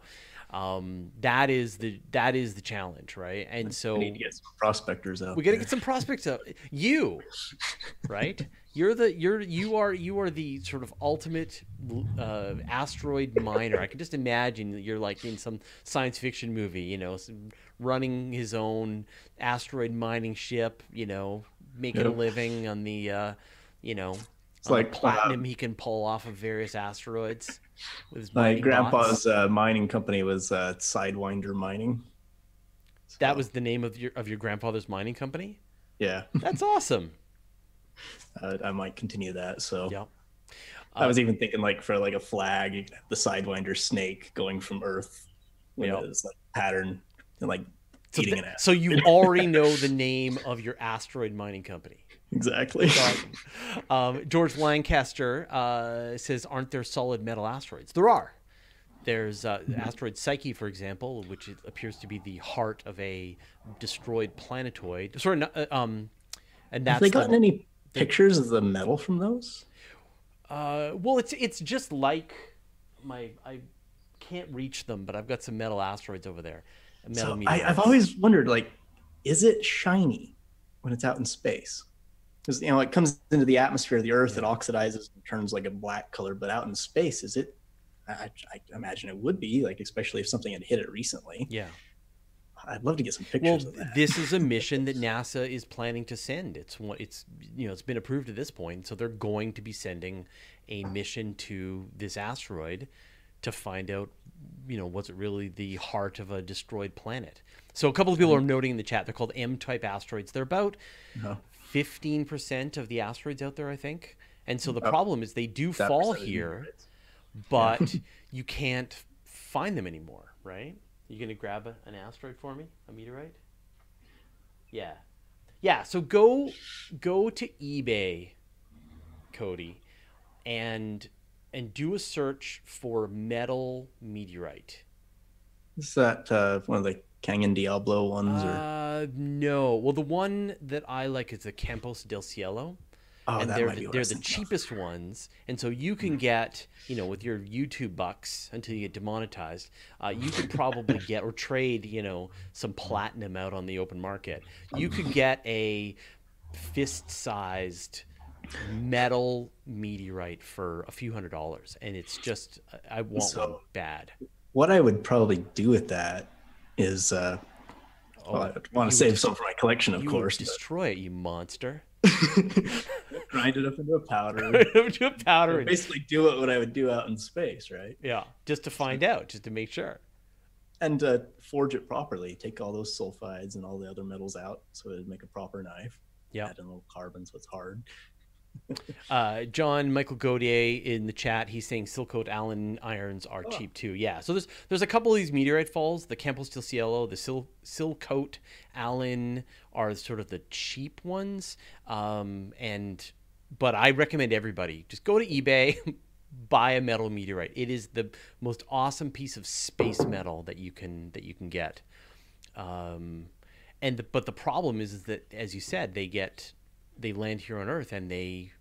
Um, that is the that is the challenge, right? And so We need to get some prospectors out. we got to get some prospects out. You, right? You're the you're you are you are the sort of ultimate uh, asteroid miner. I can just imagine that you're like in some science fiction movie, you know, running his own asteroid mining ship, you know, making a living on the, uh, you know, It's on the like, uh, platinum he can pull off of various asteroids with his My grandpa's uh, mining company was uh, Sidewinder Mining. That was the name of your of your grandfather's mining company. Yeah, That's awesome. uh, I might continue that. So Yep. I was even thinking like for like a flag, you the Sidewinder snake going from Earth with Yep. this like pattern and like So, eating th- an so you already know the name of your asteroid mining company. Exactly. Um, George Lancaster uh, says, "Aren't there solid metal asteroids? There are. There's uh, Mm-hmm. asteroid Psyche, for example, which appears to be the heart of a destroyed planetoid. Sorry, uh, um, and that's Have they the- gotten any pictures of the metal from those? Uh, well, it's it's just like my I can't reach them, but I've got some metal asteroids over there. So I, I've always wondered, like, is it shiny when it's out in space? Because you know it comes into the atmosphere of the Earth, it oxidizes and turns like a black color. But out in space, is it? I, I imagine it would be like, especially if something had hit it recently. yeah. I'd love to get some Well, pictures of that. this is a mission that NASA is planning to send. It's. It's you know it's been approved at this point, so they're going to be sending a mission to this asteroid to find out, you know, was it really the heart of a destroyed planet? So a couple of people are noting in the chat they're called M-type asteroids. They're about Uh-huh. fifteen percent of the asteroids out there, I think. And so the Oh, problem is they do fall here but you can't find them anymore, right? You gonna grab a, an asteroid for me, a meteorite? Yeah, yeah. So go go to eBay, Cody, and and do a search for metal meteorite. Is that uh, one of the Canyon Diablo ones? or Uh, no. Well, the one that I like is the Campos del Cielo. oh, and that they're might be the, they're the cheapest ones, and so you can get you know with your YouTube bucks until you get demonetized, uh, you could probably get or trade you know some platinum out on the open market. You could get a fist-sized metal meteorite for a few hundred dollars, and it's just I- want one So- bad. What I would probably do with that is, uh, well, I want Oh, to save would some for my collection, of course. but- destroy it, you monster. grind it up into a powder. Do a powder. and- Basically, do it what I would do out in space, right? Yeah, just to find out, just to make sure. And uh, forge it properly. Take all those sulfides and all the other metals out, so it'd make a proper knife. Yeah. Add in a little carbon, so it's hard. Uh, John Michael Gaudier in the chat, he's saying Sikhote-Alin irons are cheap too. Yeah, so there's there's a couple of these meteorite falls. The Campos del Cielo, the Sil- Silcoat Allen are sort of the cheap ones. Um, and but I recommend everybody just go to eBay, buy a metal meteorite. It is the most awesome piece of space metal that you can that you can get. Um, and the, but the problem is, is that as you said, they get they land here on Earth and they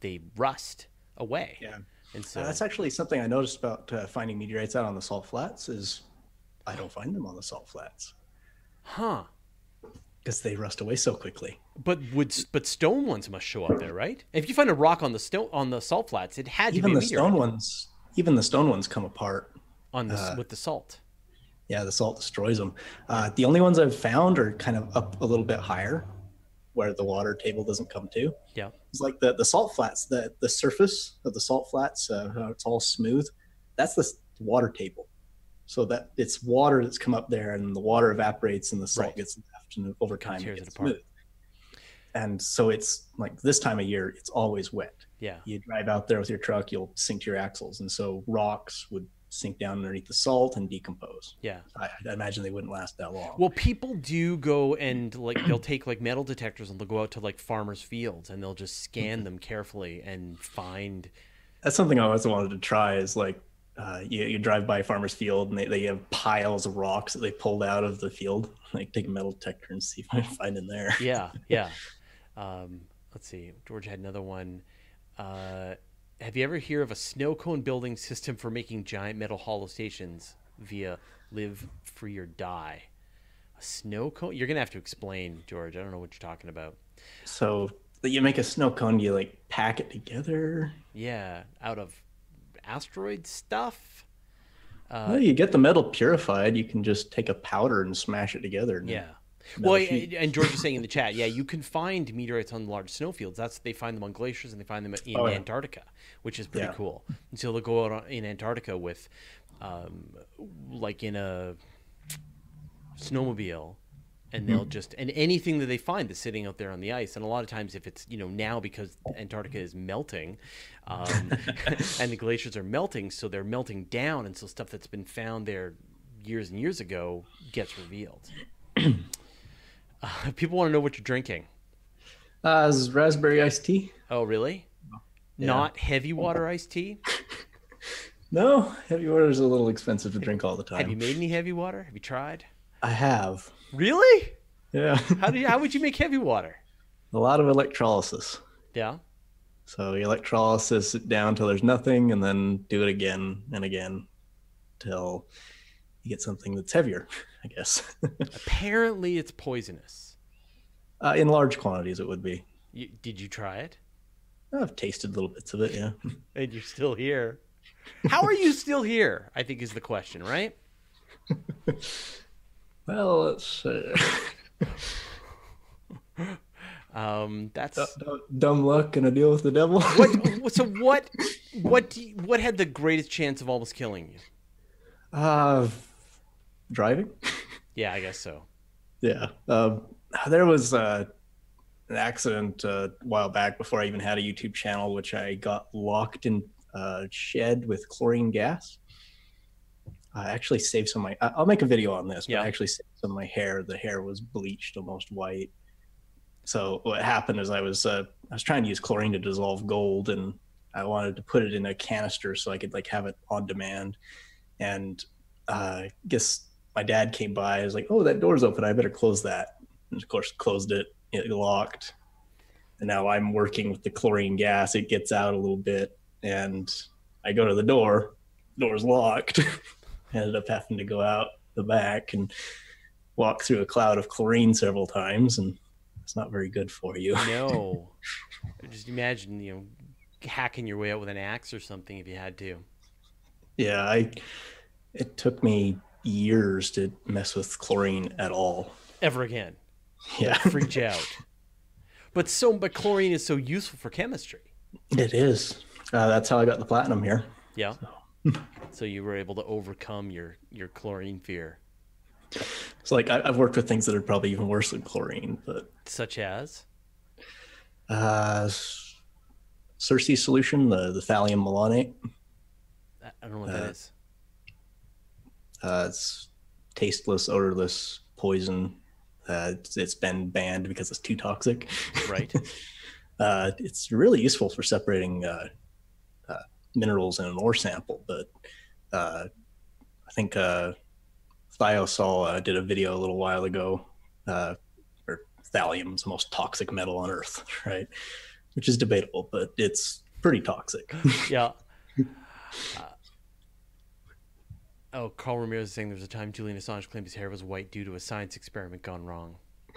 they rust away. Yeah. And so Uh, that's actually something I noticed about uh, finding meteorites out on the salt flats. Is I don't find them on the salt flats huh. because they rust away so quickly. But would but stone ones must show up there, right? If you find a rock on the stone on the salt flats, it had to Even be a the stone ones, even the stone ones come apart. on the uh, with the salt. Yeah, the salt destroys them. Uh, the only ones I've found are kind of up a little bit higher, where the water table doesn't come to. Yeah. It's like the, the salt flats, the the surface of the salt flats, uh, it's all smooth. That's the water table. So that it's water that's come up there, and the water evaporates, and the salt Right. gets left, and over time it gets smooth. And so it's like this time of year, it's always wet. Yeah. You drive out there with your truck, you'll sink to your axles, and so rocks would sink down underneath the salt and decompose. Yeah. I, I imagine they wouldn't last that long. Well, people do go and like they'll take like metal detectors and they'll go out to like farmers' fields and they'll just scan them carefully and find That's something I always wanted to try. Is like uh, you, you drive by a farmer's field and they, they have piles of rocks that they pulled out of the field. Like take a metal detector and see if I can find in there. yeah, yeah. Um, let's see. George had another one. Uh, have you ever hear of a snow cone building system for making giant metal hollow stations via live free or die? A snow cone? You're gonna have to explain, George. I don't know what you're talking about. So you make a snow cone, you like pack it together. Yeah, out of asteroid stuff. Uh, well, you get the metal purified. You can just take a powder and smash it together. and Yeah. Well, and George was saying in the chat, yeah, you can find meteorites on large snowfields. That's they find them on glaciers and they find them in Oh, yeah. Antarctica, which is pretty Yeah. cool. And so they'll go out in Antarctica with, um, like in a snowmobile, and Mm-hmm. they'll just and anything that they find that's sitting out there on the ice. And a lot of times, if it's you know now because Antarctica is melting, um, and the glaciers are melting, so they're melting down, and so stuff that's been found there years and years ago gets revealed. Uh, people want to know what you're drinking. Uh, this is raspberry iced tea. Oh, really? Yeah. Not heavy water iced tea? No, heavy water is a little expensive to drink all the time. Have you made any heavy water? Have you tried? I have. Really? Yeah, How do you, how would you make heavy water? a lot of electrolysis. Yeah. So you electrolysis it down till there's nothing, and then do it again and again till you get something that's heavier. I guess Apparently, it's poisonous. uh, in large quantities it would be. You, did you try it? I've tasted little bits of it. Yeah. And you're still here. How are you still here? I think is the question, right? Well, it's uh, Um, that's dumb luck and a deal with the devil. what. So what? What? You, what had the greatest chance of almost killing you? Uh, driving. Yeah, I guess so. Yeah. Um, there was uh, an accident uh, a while back before I even had a YouTube channel, which I got locked in a shed with chlorine gas. I actually saved some of my. I'll make a video on this, but Yeah. I actually saved some of my hair. The hair was bleached almost white. So what happened is I was uh, I was trying to use chlorine to dissolve gold, and I wanted to put it in a canister so I could like have it on demand. And uh, I guess my dad came by. I was like, "Oh, that door's open. I better close that." And of course, closed it. It locked. And now I'm working with the chlorine gas. It gets out a little bit, and I go to the door. Door's locked. Ended up having to go out the back and walk through a cloud of chlorine several times, and it's not very good for you. No. Just imagine, you know, hacking your way out with an axe or something if you had to. Yeah, I. It took me years to mess with chlorine at all. Ever again. Yeah, Freak you out. But so but chlorine is so useful for chemistry. it is. Uh, that's how I got the platinum here. Yeah. So you were able to overcome your your chlorine fear. It's like I, I've worked with things that are probably even worse than chlorine, but Such as uh, Clerici solution, the the thallium malonate, I don't know what that Uh, is. Uh, it's tasteless, odorless poison. Uh, it's, it's been banned because it's too toxic. Right. uh, it's really useful for separating uh, uh, minerals in an ore sample, but uh, I think uh, Thoisoi uh, did a video a little while ago. Uh, or thallium is the most toxic metal on Earth, right? Which is debatable, but it's pretty toxic. Yeah. Uh, oh, Carl Ramirez is saying there was a time Julian Assange claimed his hair was white due to a science experiment gone wrong.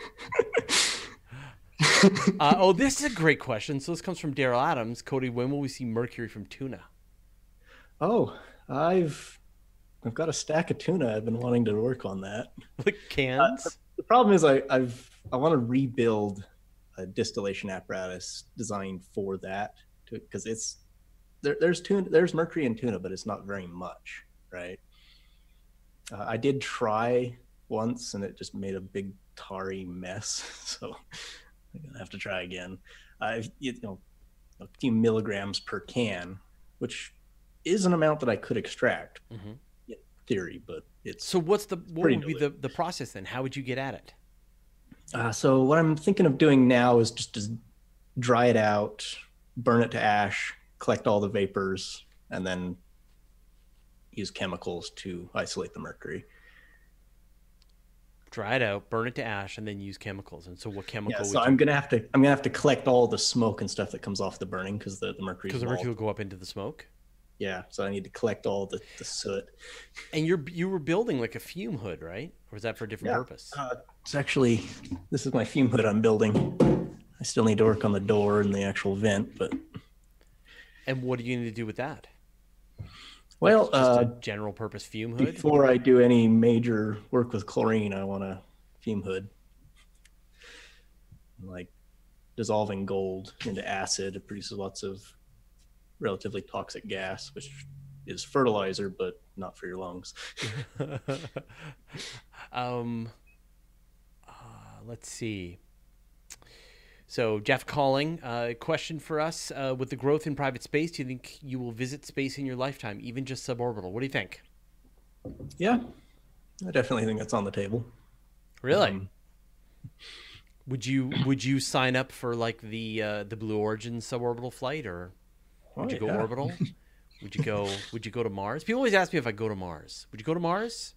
uh, oh, this is a great question. So this comes from Daryl Adams. Cody, when will we see mercury from tuna? oh, I've I've got a stack of tuna. I've been wanting to work on that. Like cans? The problem is I, I've I want to rebuild a distillation apparatus designed for that because it's there, there's tuna there's mercury in tuna, but it's not very much, right? Uh, I did try once and it just made a big tarry mess, so I'm gonna have to try again. I've you know a few milligrams per can, which is an amount that I could extract, Mhm. in theory, but it's So what's the what would be the, the process then? How would you get at it? Uh, so what I'm thinking of doing now is just to dry it out, burn it to ash, collect all the vapors, and then use chemicals to isolate the mercury. dry it out, burn it to ash, and then use chemicals. And so, what chemical? Yeah, so you- I'm gonna have to I'm gonna have to collect all the smoke and stuff that comes off the burning because the, the mercury. because the mercury will go up into the smoke. Yeah, so I need to collect all the, the soot. And you're you were building like a fume hood, right? Or was that for a different Yeah. purpose? Uh, it's actually this is my fume hood I'm building. I still need to work on the door and the actual vent, but And what do you need to do with that? Well, Just uh, a general purpose fume hood. before I do any major work with chlorine, I want a fume hood. Like dissolving gold into acid, it produces lots of relatively toxic gas, which is fertilizer, but not for your lungs. um, uh, let's see. So Jeff calling, uh, question for us: uh, With the growth in private space, do you think you will visit space in your lifetime, even just suborbital? What do you think? Yeah, I definitely think that's on the table. Really? Um, would you would you sign up for like the uh, the Blue Origin suborbital flight, or would oh, you go yeah. orbital? would you go Would you go to Mars? People always ask me if I go to Mars. Would you go to Mars?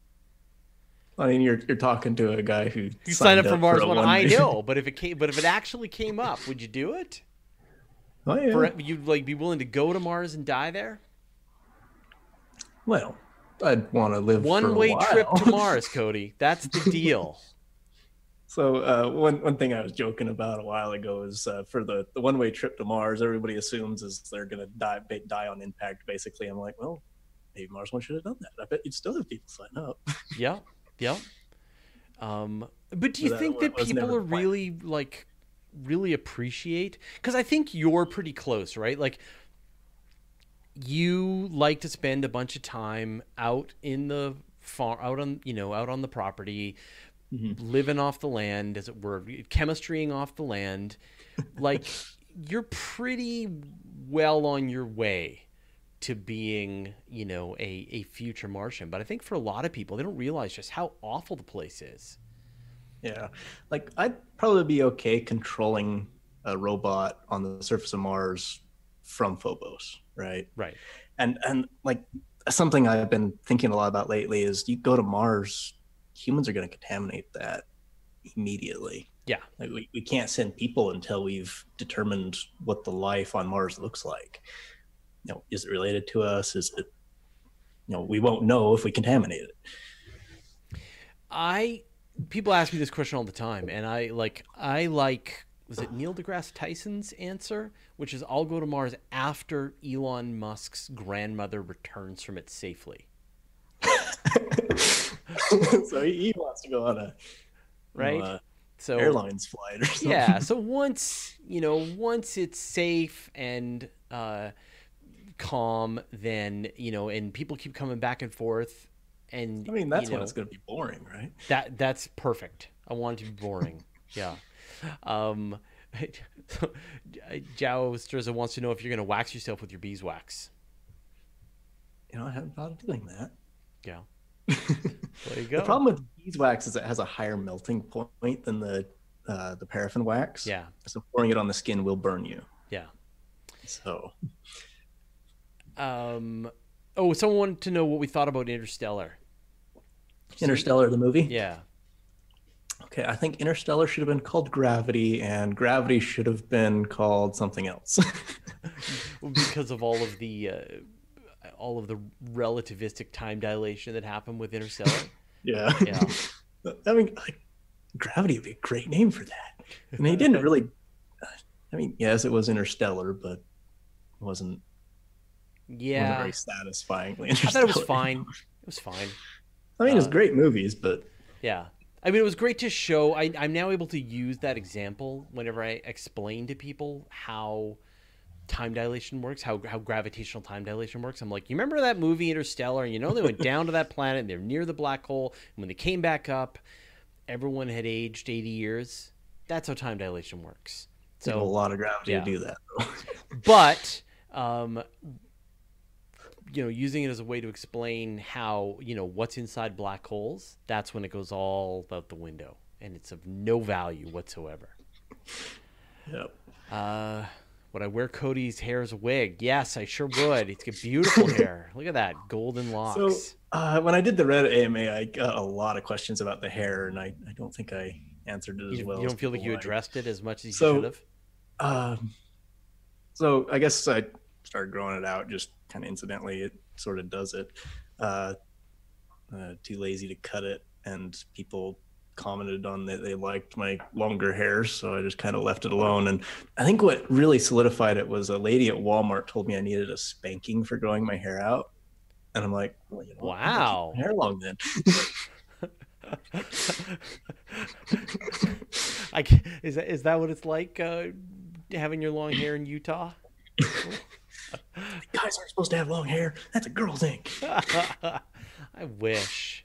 I mean, you're you're talking to a guy who You signed up for Mars a one. I know, but if it came, but if it actually came up, would you do it? oh yeah. For you'd like be willing to go to Mars and die there? Well, I'd want to live for One way trip to Mars, Cody. That's the deal. So uh, one one thing I was joking about a while ago is uh, for the, the one way trip to Mars, everybody assumes is they're gonna die die on impact. Basically, I'm like, well, maybe Mars one should have done that. I bet you'd still have people sign up. Yeah, yeah. Um, but do you that think that people are really like really appreciate? Because I think you're pretty close, right? Like you like to spend a bunch of time out in the farm, out on you know, out on the property, Mm-hmm. living off the land, as it were, chemistrying off the land. Like you're pretty well on your way to being, you know, a, a future Martian. But I think for a lot of people, they don't realize just how awful the place is. Yeah, like I'd probably be okay controlling a robot on the surface of Mars from Phobos, right? Right. and and like something I've been thinking a lot about lately is you go to Mars, humans are going to contaminate that immediately. Yeah. Like we, we can't send people until we've determined what the life on Mars looks like. You know, is it related to us? Is it you know, we won't know if we contaminate it. I people ask me this question all the time, and I like I like was it Neil deGrasse Tyson's answer, which is I'll go to Mars after Elon Musk's grandmother returns from it safely. so he, wants to go on a Right. uh, so airlines flight or something. yeah so once you know once it's safe and uh calm then you know and people keep coming back and forth and I mean, that's you when it's going to be boring, right? that that's perfect i want it to be boring yeah um Jao Strza wants to know if you're going to wax yourself with your beeswax. You know, I haven't thought of doing that. Yeah. There you go. The problem with beeswax is it has a higher melting point than the uh, the paraffin wax. Yeah. So pouring it on the skin will burn you. Yeah. So Um. Oh, someone wanted to know what we thought about Interstellar. Interstellar, the movie. Yeah. Okay, I think Interstellar should have been called Gravity, and Gravity should have been called something else. because of all of the uh, all of the relativistic time dilation that happened with Interstellar. yeah. Yeah. I mean, like, Gravity would be a great name for that. And they didn't really. I mean, yes, it was Interstellar, but wasn't Yeah. very satisfyingly. I thought it was fine. It was fine. I mean, it's Uh, great movies, but Yeah. I mean, it was great to show. I, I'm now able to use that example whenever I explain to people how time dilation works, how, how gravitational time dilation works. I'm like, you remember that movie Interstellar? And you know, they went down to that planet and they're near the black hole. And when they came back up, everyone had aged 80 years. That's how time dilation works. so, a lot of gravity yeah. to do that. But um, you know using it as a way to explain how you know what's inside black holes that's when it goes all out the window and it's of no value whatsoever yep. uh, what Would I wear Cody's hair as a wig? Yes, I sure would. He's got beautiful hair. Look at that golden locks. So uh, when I did the Reddit AMA, I got a lot of questions about the hair, and I, I don't think I answered it as you, well. you don't feel like you addressed it as much as you So- should have. Um, so I guess I started growing it out just kind of incidentally. It sort of does it. Uh, uh, too lazy to cut it, and people commented on that they liked my longer hair, so I just kind of left it alone. And I think what really solidified it was a lady at Walmart told me I needed a spanking for growing my hair out, and I'm like, well, you know, Wow. hair long then. I is that is that what it's like uh, having your long hair in Utah? Guys aren't supposed to have long hair. That's a girl thing. I wish.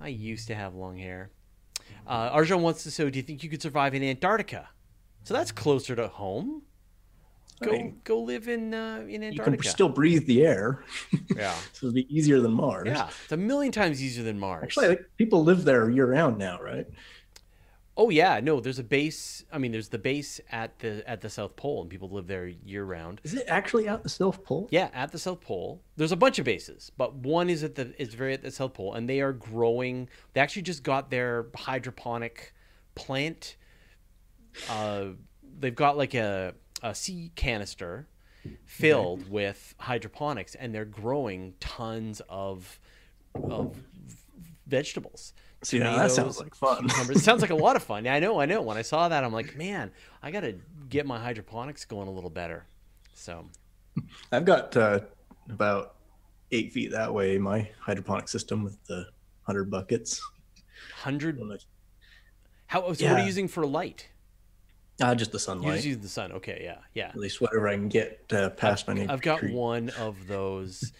I used to have long hair. Uh, Arjun wants to know: Do you think you could survive in Antarctica? So that's closer to home. Go I mean, go live in uh, in Antarctica. You can still breathe the air, yeah, so it'd be easier than Mars. yeah. It's a million times easier than Mars. Actually, people live there year round now, right? Oh yeah, no. There's a base. I mean, there's the base at the at the South Pole, and people live there year round. Is it actually at the South Pole? Yeah, at the South Pole. There's a bunch of bases, but one is at the is very at the South Pole, and they are growing. They actually just got their hydroponic plant. Uh, they've got like a a sea canister filled with hydroponics, and they're growing tons of of vegetables. See, now that sounds Tomatoes, like fun. cucumbers. It sounds like a lot of fun. Yeah, I know, I know. When I saw that, I'm like, man, I got to get my hydroponics going a little better. So, I've got uh, about eight feet that way my hydroponic system with the hundred buckets. hundred. How? So, what are you using for light? Uh, just the sunlight. just use the sun. Okay, yeah, yeah. At least whatever I can get uh, past my I've got tree. one of those.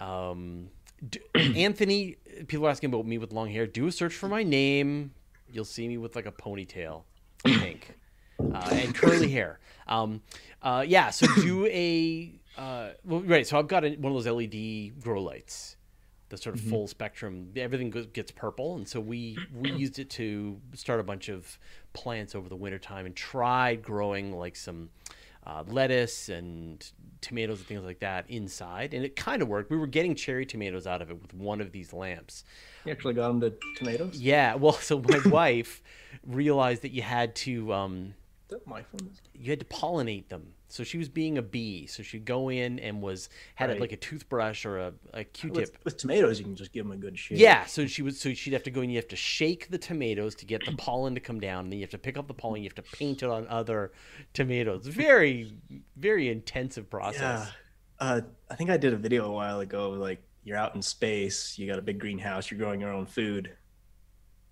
Um, Anthony, people are asking about me with long hair. Do a search for my name. You'll see me with like a ponytail, pink, uh, and curly hair. Um, uh, yeah. So do a uh, well, right. So I've got a, one of those LED grow lights, the sort of Mm-hmm. full spectrum. Everything goes, gets purple, and so we we used it to start a bunch of plants over the wintertime and tried growing like some uh, lettuce and tomatoes and things like that inside, and it kind of worked. We were getting cherry tomatoes out of it with one of these lamps. You actually got them to tomatoes. Yeah, well, so my wife realized that you had to um, that my phone? you had to pollinate them. So she was being a bee. So she'd go in and was had Right. like a toothbrush or a, a Q-tip. With, with tomatoes, you can just give them a good shake. Yeah, so she was so she'd have to go and you have to shake the tomatoes to get the pollen to come down, and then you have to pick up the pollen, you have to paint it on other tomatoes. Very, very intensive process. Yeah. Uh, I think I did a video a while ago. Like you're out in space, you got a big greenhouse, you're growing your own food.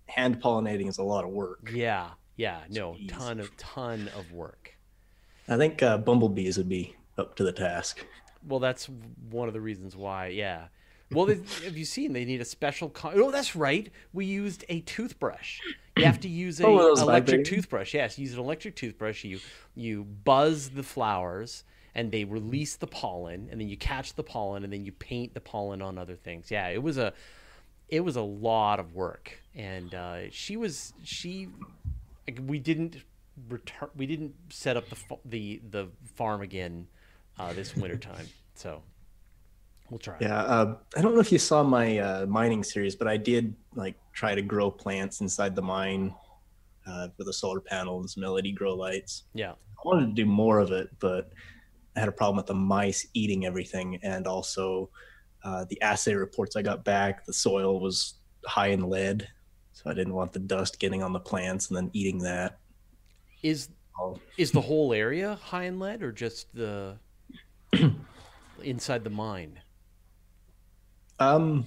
Hand pollinating is a lot of work. Yeah, yeah, no, Jeez. ton of ton of work. I think uh, bumblebees would be up to the task. Well, that's one of the reasons why. Yeah. Well, they, have you seen? They need a special. Con- oh, that's right. We used a toothbrush. You have to use an Oh, electric toothbrush. Yes, use an electric toothbrush. You you buzz the flowers, and they release the pollen, and then you catch the pollen, and then you paint the pollen on other things. Yeah, it was a it was a lot of work, and uh, she was she. Like, we didn't return. We didn't set up the the the farm again uh, this wintertime. So we'll try. Yeah, uh, I don't know if you saw my uh, mining series, but I did like try to grow plants inside the mine uh, with a solar panel and some LED grow lights. Yeah. I wanted to do more of it, but I had a problem with the mice eating everything, and also uh, the assay reports I got back, the soil was high in lead, so I didn't want the dust getting on the plants and then eating that. Is Oh, is the whole area high in lead or just the inside the mine? Um,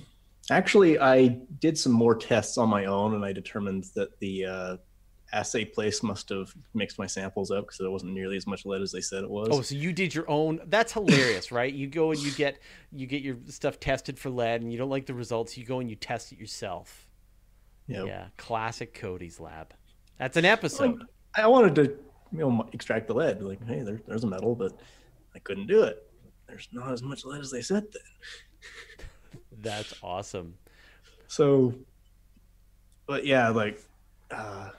actually, I did some more tests on my own, and I determined that the uh, assay place must have mixed my samples up because there wasn't nearly as much lead as they said it was. Oh, so you did your own. That's hilarious, right? You go and you get you get your stuff tested for lead, and you don't like the results. You go and you test it yourself. Yep. Yeah, classic Cody's lab. That's an episode. I wanted to you know extract the lead. Like, hey, there, there's a metal, but I couldn't do it. There's not as much lead as they said then. That's awesome. So, but yeah, like uh,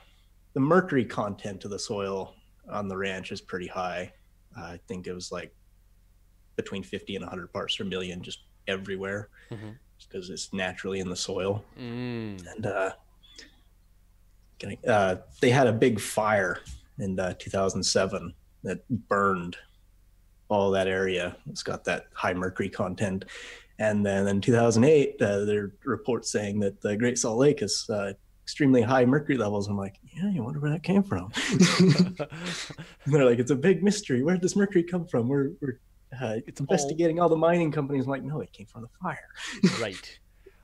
the mercury content of the soil on the ranch is pretty high. I think it was like between 50 and 100 parts per million just everywhere because it's naturally in the soil. Mm. And uh, uh, they had a big fire in uh, 2007 that burned all that area. It's got that high mercury content. And then in 2008, uh, there are reports saying that the Great Salt Lake is uh, extremely high mercury levels. I'm like, yeah, you wonder where that came from. And they're like, it's a big mystery. Where did this mercury come from? We're, we're uh, It's all- investigating all... the mining companies. I'm like, no, it came from the fire. right.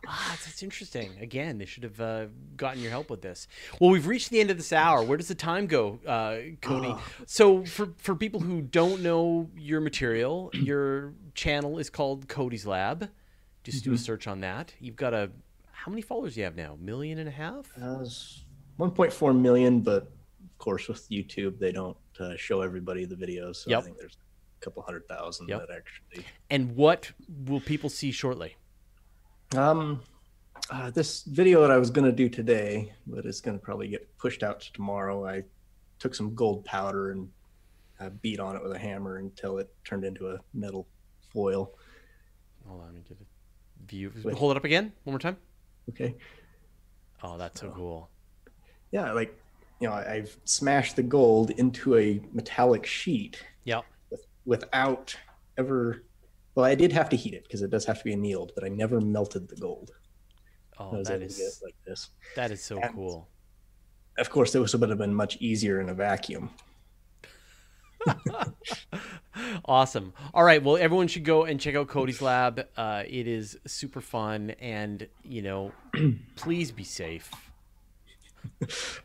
Ah, that's, interesting. Again, they should have uh, gotten your help with this. Well, we've reached the end of this hour. Where does the time go, uh, Cody? Ah. So, for for people who don't know your material, your channel is called Cody's Lab. Just do a search on that. You've got a how many followers do you have now? Million and a half? Was 1.4 million, but of course with YouTube they don't uh, show everybody the videos. So Yep. I think there's a couple hundred thousand Yep. that actually. And what will people see shortly? Um, uh, this video that I was gonna do today, but it's gonna probably get pushed out to tomorrow. I took some gold powder and uh, beat on it with a hammer until it turned into a metal foil. Hold on, let me get a view. Wait. Hold it up again, one more time. Okay. Oh, that's so cool. Yeah, like you know, I've smashed the gold into a metallic sheet Yep. with, without ever. Well, I did have to heat it because it does have to be annealed, but I never melted the gold. Oh, that able to get is like this. that is so And- cool. Of course, it would have been much easier in a vacuum. Awesome. All right. Well, everyone should go and check out Cody's lab. Uh, it is super fun, and you know, please be safe.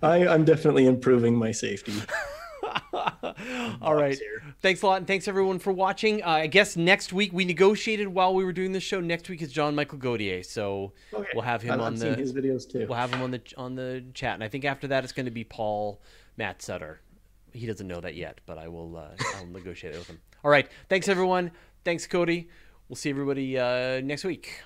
I, I'm definitely improving my safety. All right. here. Thanks a lot, and thanks everyone for watching. Uh, I guess next week we negotiated while we were doing this show. Next week is John Michael Godier, so Okay. we'll have him I've, on the his videos too. we'll have him on the on the chat, and I think after that it's going to be Paul Matt Sutter. He doesn't know that yet, but I will uh, I'll negotiate it with him. All right. Thanks everyone. Thanks Cody. We'll see everybody uh, next week.